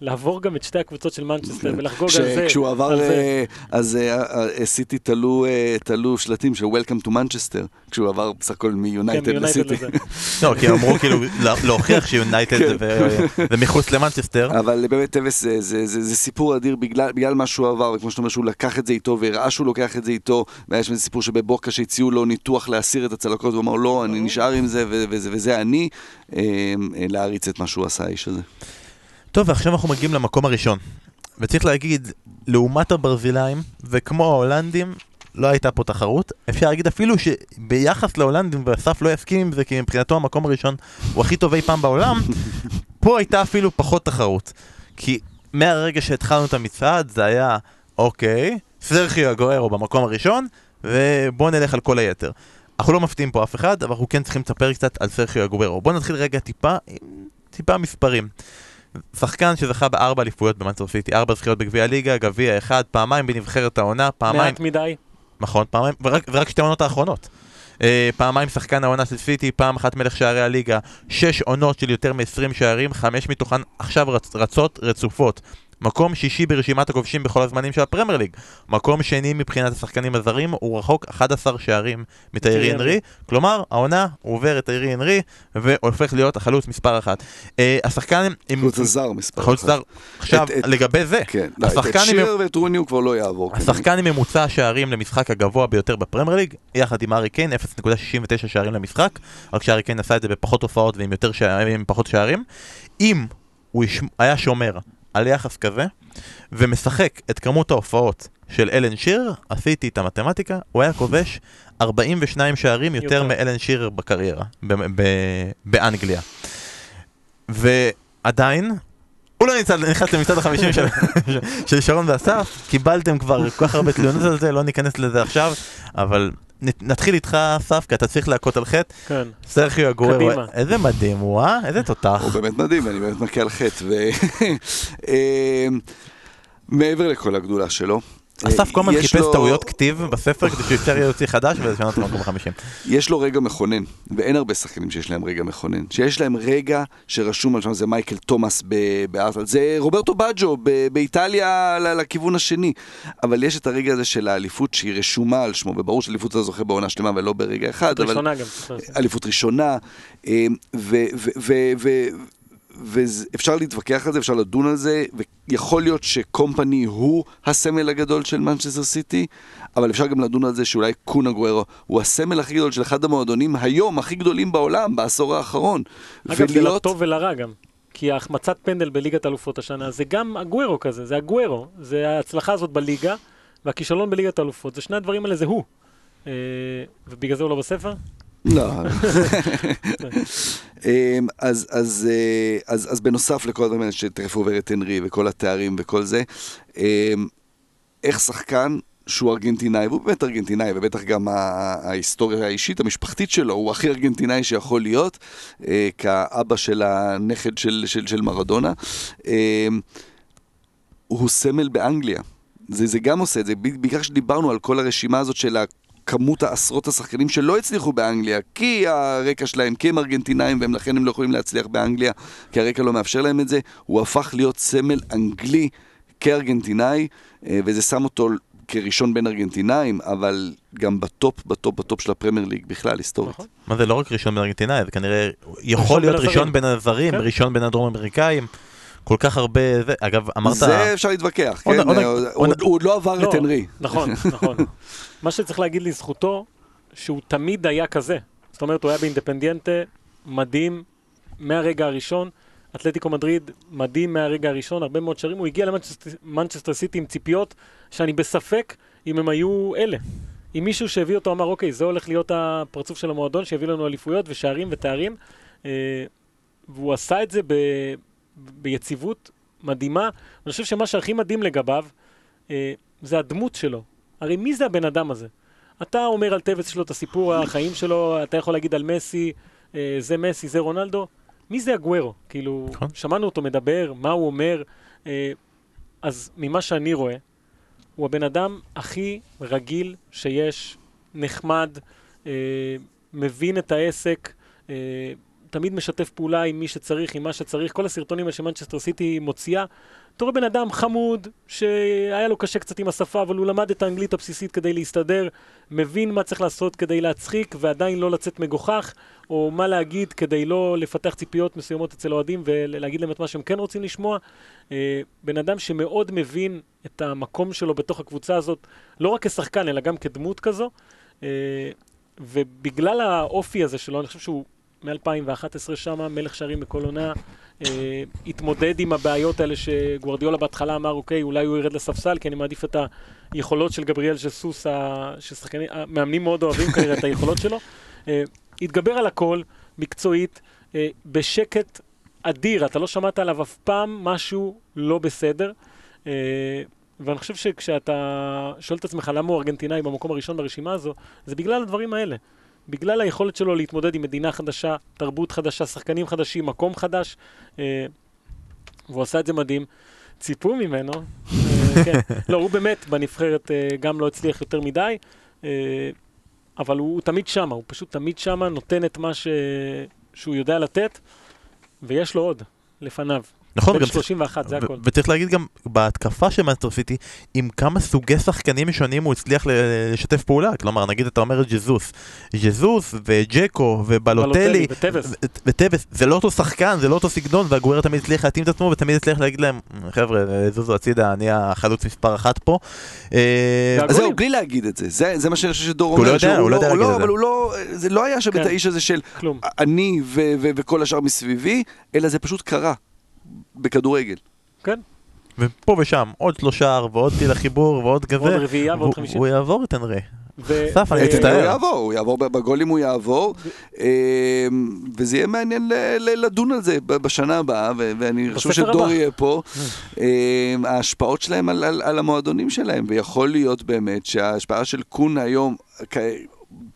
לעבור גם את שתי הקבוצות של מנצ'סטר ולחגוג כש- על זה. כשהוא עבר, על זה. אז אה, אה, סיטי תלו אה, תלו שלטים של Welcome to Manchester, כשהוא עבר בסך הכל כן, מיונייטד מיונייטד לסיטי. לא, כי אמרו כאילו לה- להוכיח שיונייטד כן. זה- זה מחוץ למנצ'סטר. אבל באמת טבס זה, זה, זה, זה סיפור אדיר בגלל, בגלל מה שהוא עבר, וכמו שאתה אומר שהוא לקח את זה איתו והראה שהוא לוקח את זה איתו, והיה שם איזה סיפור שבבוקה שהציעו לו ניתוח להסיר את הצלקות, הוא אמר לא, אני נשאר עם זה וזה, אני, להעריץ את מה שהוא עשה האיש הזה. טוב, ועכשיו אנחנו מגיעים למקום הראשון. וצריך להגיד, לעומת הברזילאים, וכמו ההולנדים, לא הייתה פה תחרות. אפשר להגיד אפילו שביחס להולנדים, ואסף לא יסכים עם זה, כי מבחינתו המקום הראשון הוא הכי טוב אי פעם בעולם, פה הייתה אפילו פחות תחרות. כי מהרגע שהתחלנו את המצעד זה היה, אוקיי, סרחיו אגוארו במקום הראשון, ובואו נלך על כל היתר. אנחנו לא מפתיעים פה אף אחד, אבל אנחנו כן צריכים לספר קצת על סרחיו אגוארו. בואו נתחיל רגע טיפה טיפה מספרים. שחקן שזכה בארבע אליפויות במנצ'סטר סיטי, ארבע זכיות בגביע הליגה, גביע אחד, פעמיים בנבחרת העונה, פעמיים... מעט מדי. נכון, פעמיים, ורק, ורק שתי העונות האחרונות. Uh, פעמיים שחקן העונה של סיטי, פעם אחת מלך שערי הליגה, שש עונות של יותר מ-20 שערים, חמש מתוכן עכשיו רצ, רצות רצופות. מקום שישי ברשימת הכובשים בכל הזמנים של הפרמייר ליג. מקום שני מבחינת השחקנים הזרים, הוא רחוק 11 שערים מתיירי אנרי. כלומר, העונה הוא עובר את תיירי אנרי והופך להיות החלוץ מספר אחת. Uh, השחקן עם... חלוץ הזר מספר אחת. חלוץ זר. עכשיו, את- לגבי זה, כן, את השחקן עם... שיר ואת רוני הוא כבר לא יעבור. השחקן עם ממוצע שערים למשחק הגבוה ביותר בפרמייר ליג, יחד עם ארי קיין, 0.69 שערים למשחק, רק שארי קיין עשה את זה בפחות הופעות ועם יותר שערים, עם פחות שערים. אם הוא. היה שומר על יחס כזה, ומשחק את כמות ההופעות של אלן שירר, עשיתי את המתמטיקה, הוא היה כובש 42 שערים יותר. מאלן שירר בקריירה, ב- ב- באנגליה. ועדיין, הוא לא נמצא, נכנס למצעד החמישים של, של שרון ואסף, קיבלתם כבר כל כך הרבה תלונות על זה, לא ניכנס לזה עכשיו, אבל נתחיל איתך אסף, כי אתה צריך להכות על חטא. כן. סרחיו הגורר, קדימה. איזה מדהים הוא, אה? איזה תותח. הוא באמת מדהים, אני באמת מכה על חטא. אמ, מעבר לכל הגדולה שלו. אסף כל הזמן חיפש לו- טעויות כתיב בספר כדי שאפשר יהיה להוציא חדש ולשנות למקום החמישים. יש לו רגע מכונן, ואין הרבה שחקנים שיש להם רגע מכונן. שיש להם רגע שרשום על שם זה מייקל תומאס ב- בארסנל, זה רוברטו בג'ו ב- באיטליה ל- לכיוון השני. אבל יש את הרגע הזה של האליפות שהיא רשומה על שמו, וברור שאליפות אתה זוכה בעונה שלמה ולא ברגע אחד, אבל ראשונה גם. אליפות ראשונה, ו- ו- ו- ו- ואפשר להתווכח על זה, אפשר לדון על זה, ויכול להיות שקומפני הוא הסמל הגדול של מנצ'סטר סיטי, אבל אפשר גם לדון על זה שאולי קונה גוארו הוא הסמל הכי גדול של אחד המועדונים היום הכי גדולים בעולם, בעשור האחרון. אגב, זה לטוב ולרע גם. כי ההחמצת פנדל בליגת אלופות השנה זה גם הגוורו כזה, זה הגוורו. זה ההצלחה הזאת בליגה, והכישלון בליגת האלופות. זה שני הדברים האלה, זה הוא. אה, ובגלל זה הוא לא בספר? לא. אמ, אז, אז, אה, אז, אז בנוסף לכל הדברים האלה שתכף עובר את הנרי וכל התארים וכל זה, אמ, איך שחקן שהוא ארגנטינאי, והוא באמת ארגנטינאי, ובטח גם ההיסטוריה האישית, המשפחתית שלו, הוא הכי ארגנטינאי שיכול להיות, אה, כאבא של הנכד של, של, של מרדונה. אמ, הוא סמל באנגליה. זה, זה גם עושה את זה, בעיקר כשדיברנו על כל הרשימה הזאת של כמות העשרות השחקנים שלא הצליחו באנגליה, כי הרקע שלהם, כי הם ארגנטינאים והם לכן הם לא יכולים להצליח באנגליה, כי הרקע לא מאפשר להם את זה, הוא הפך להיות סמל אנגלי כארגנטינאי, אה, וזה שם אותו כראשון בין ארגנטינאים, אבל גם בטופ, בטופ, בטופ של הפרמייר ליג בכלל, היסטורית. נכון. מה זה לא רק ראשון בין ארגנטינאי, זה כנראה יכול להיות בין ראשון. בין הזרים, כן. ראשון בין הדרום אמריקאים, כל כך הרבה, זה, אגב, אמרת, זה אפשר להתווכח, עוד- כן? עוד- עוד- הוא הוא עוד לא עבר לא, את הנרי. נכון, נכון. מה שצריך להגיד לזכותו, שהוא תמיד היה כזה. זאת אומרת, הוא היה באינדפנדיאנטה מדהים מהרגע הראשון. אתלטיקו מדריד מדהים מהרגע הראשון, הרבה מאוד שערים. הוא הגיע למנצ'סטר סיטי עם ציפיות שאני בספק אם הם היו אלה. אם מישהו שהביא אותו אמר, אוקיי, זה הולך להיות הפרצוף של המועדון, שיביא לנו אליפויות ושערים ותארים. אה, והוא עשה את זה ב, ביציבות מדהימה. אני חושב שמה שהכי מדהים לגביו, אה, זה הדמות שלו. הרי מי זה הבן אדם הזה? אתה אומר על טבעס יש לו את הסיפור החיים שלו, אתה יכול להגיד על מסי, אה, זה מסי, זה רונלדו. מי זה הגוורו? כאילו, נכון. שמענו אותו מדבר, מה הוא אומר. אה, אז ממה שאני רואה, הוא הבן אדם הכי רגיל שיש, נחמד, אה, מבין את העסק, אה, תמיד משתף פעולה עם מי שצריך, עם מה שצריך. כל הסרטונים האלה שמנצ'סטר סיטי מוציאה, אתה רואה בן אדם חמוד, שהיה לו קשה קצת עם השפה, אבל הוא למד את האנגלית הבסיסית כדי להסתדר, מבין מה צריך לעשות כדי להצחיק ועדיין לא לצאת מגוחך, או מה להגיד כדי לא לפתח ציפיות מסוימות אצל אוהדים ולהגיד להם את מה שהם כן רוצים לשמוע. אה, בן אדם שמאוד מבין את המקום שלו בתוך הקבוצה הזאת, לא רק כשחקן, אלא גם כדמות כזו. אה, ובגלל האופי הזה שלו, אני חושב שהוא מ-2011 שם, מלך שערים בכל עונה, אה, התמודד עם הבעיות האלה שגוורדיולה בהתחלה אמר, אוקיי, אולי הוא ירד לספסל, כי אני מעדיף את היכולות של גבריאל שסוס, ששחקנים, המאמנים מאוד אוהבים כנראה את היכולות שלו. אה, התגבר על הכל, מקצועית, אה, בשקט אדיר, אתה לא שמעת עליו אף פעם משהו לא בסדר. אה, ואני חושב שכשאתה שואל את עצמך למה הוא ארגנטינאי במקום הראשון ברשימה הזו, זה בגלל הדברים האלה. בגלל היכולת שלו להתמודד עם מדינה חדשה, תרבות חדשה, שחקנים חדשים, מקום חדש, אה, והוא עשה את זה מדהים. ציפו ממנו, אה, כן. לא, הוא באמת בנבחרת אה, גם לא הצליח יותר מדי, אה, אבל הוא, הוא תמיד שמה, הוא פשוט תמיד שמה, נותן את מה ש... שהוא יודע לתת, ויש לו עוד לפניו. נכון, גם 31, זה הכל. וצריך להגיד גם בהתקפה של מנצ'סטר סיטי, עם כמה סוגי שחקנים שונים הוא הצליח לשתף פעולה. כלומר, נגיד אתה אומר את ג'זוס. ג'זוס וג'קו ובלוטלי וטבס. ו- וטבס, זה לא אותו שחקן, זה לא אותו סגנון, והגואר תמיד הצליח להתאים את עצמו ותמיד הצליח להגיד להם, חבר'ה, זוזו הצידה, אני החלוץ מספר אחת פה. אה. אז זהו, בלי להגיד את זה, זה, מה שאני חושב שדור הוא אומר, לא יודע, הוא לא יודע להגיד את זה. אבל הוא לא, זה לא היה שם את כן. האיש הזה של. אני וכל השאר מסביבי, אלא זה פשוט קרה בכדורגל. כן, ופה ושם, עוד שלושה ועוד טיל החיבור ועוד כזה. עוד רביעייה ועוד חמישית. הוא יעבור את אנרי. אסף, אני ו- מצטער. הוא יעבור, הוא יעבור בגולים הוא יעבור, אה, וזה יהיה מעניין ל- ל- לדון על זה ב- בשנה הבאה, ואני חושב שדור. יהיה פה, אה, ההשפעות שלהם על- המועדונים שלהם, ויכול להיות באמת שההשפעה של קון היום,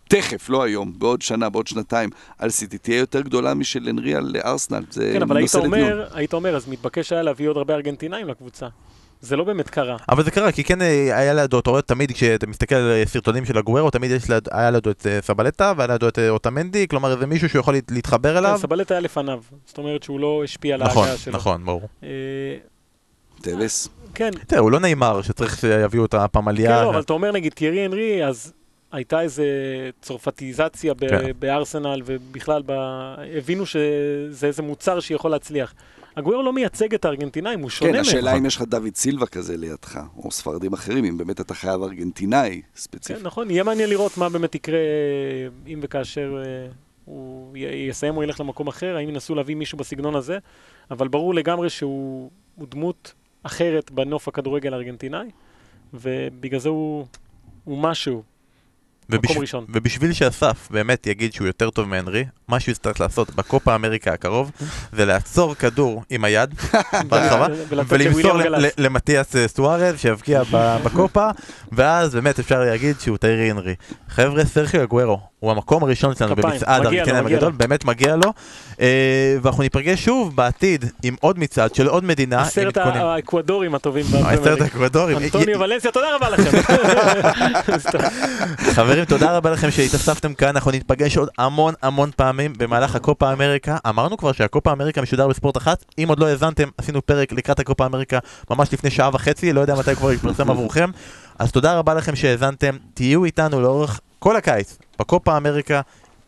תכף, לא היום, בעוד שנה, בעוד שנתיים, על סיטי תהיה יותר גדולה משל הנרי על ארסנל, זה כן, אבל היית. אומר, היית אומר, אז מתבקש היה להביא עוד הרבה ארגנטינאים לקבוצה. זה לא באמת קרה. אבל זה קרה, כי כן אה, היה לידו, אתה רואה תמיד כשאתה מסתכל על אה, סרטונים של הגוארו, תמיד יש ליד, היה לידו את אה, סבלטה והיה לידו את אוטמנדי, כלומר זה מישהו שיכול להת- להתחבר כן, אליו. סבלט היה לפניו, זאת אומרת שהוא לא השפיע על נכון, ההגעה שלו. נכון, ברור. אה, טווס. כן, תראה, הוא לא נאמר שצריך שיביאו את כן, הפמליה. לא, אבל אתה אומר נגיד טיירי הנרי, אז הייתה איזה צרפתיזציה ב- כן. בארסנל ובכלל, ב- הבינו שזה איזה מוצר שיכול להצליח. הגוירו לא מייצג את הארגנטינאים, הוא שונה כן, מהם. השאלה אם יש לך דוד סילבה כזה לידך, או ספרדים אחרים, אם באמת אתה חייב ארגנטינאי ספציפי. כן, נכון, יהיה מעניין לראות מה באמת יקרה אם וכאשר אה, הוא י- יסיים או ילך למקום אחר, האם ינסו להביא מישהו בסגנון הזה, אבל ברור לגמרי שהוא הוא דמות אחרת בנוף הכדורגל הארגנטינאי, ובגלל זה הוא, הוא משהו. ובש- מקום ראשון. ובשביל שאסף באמת יגיד שהוא יותר טוב מהנרי, מה שהוא יצטרך לעשות בקופה אמריקה הקרוב, זה לעצור כדור עם היד ברחבה, ולמסור למתיאס אה, סוארז שיבקיע בקופה, ואז באמת אפשר להגיד שהוא טיירי הנרי. חבר'ה, סרחיו אגוורו הוא המקום הראשון שלנו במצעד מגיע הגדול. באמת מגיע לו. אה, ואנחנו ניפגש שוב בעתיד עם עוד מצעד של עוד מדינה. עשרת. האקוודורים הטובים. בפרמייר ליג. האקוודורים. אנטוניו ולנסיה, תודה רבה לכם. חברים, תודה רבה לכם שהתאספתם כאן, אנחנו ניפגש עוד המון המון פעמים במהלך הקופה אמריקה. אמרנו כבר שהקופה אמריקה משודר בספורט אחת, אם עוד לא האזנתם, עשינו פרק לקראת הקופה אמריקה ממש לפני שעה וחצי, לא יודע מתי כבר יתפרסם עבורכם. אז תודה רבה לכם שהאזנתם, תהיו איתנו לאורך כל הקיץ בקופה אמריקה.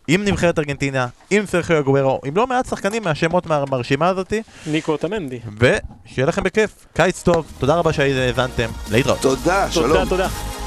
עם נבחרת ארגנטינה, עם סרחיו אגוורו, עם לא מעט שחקנים מהשמות מה- מהרשימה הזאתי, ניקו אוטמנדי. ושיהיה לכם בכיף, קיץ טוב, תודה רבה שהאזנתם, להתראות. תודה, שלום. תודה, תודה.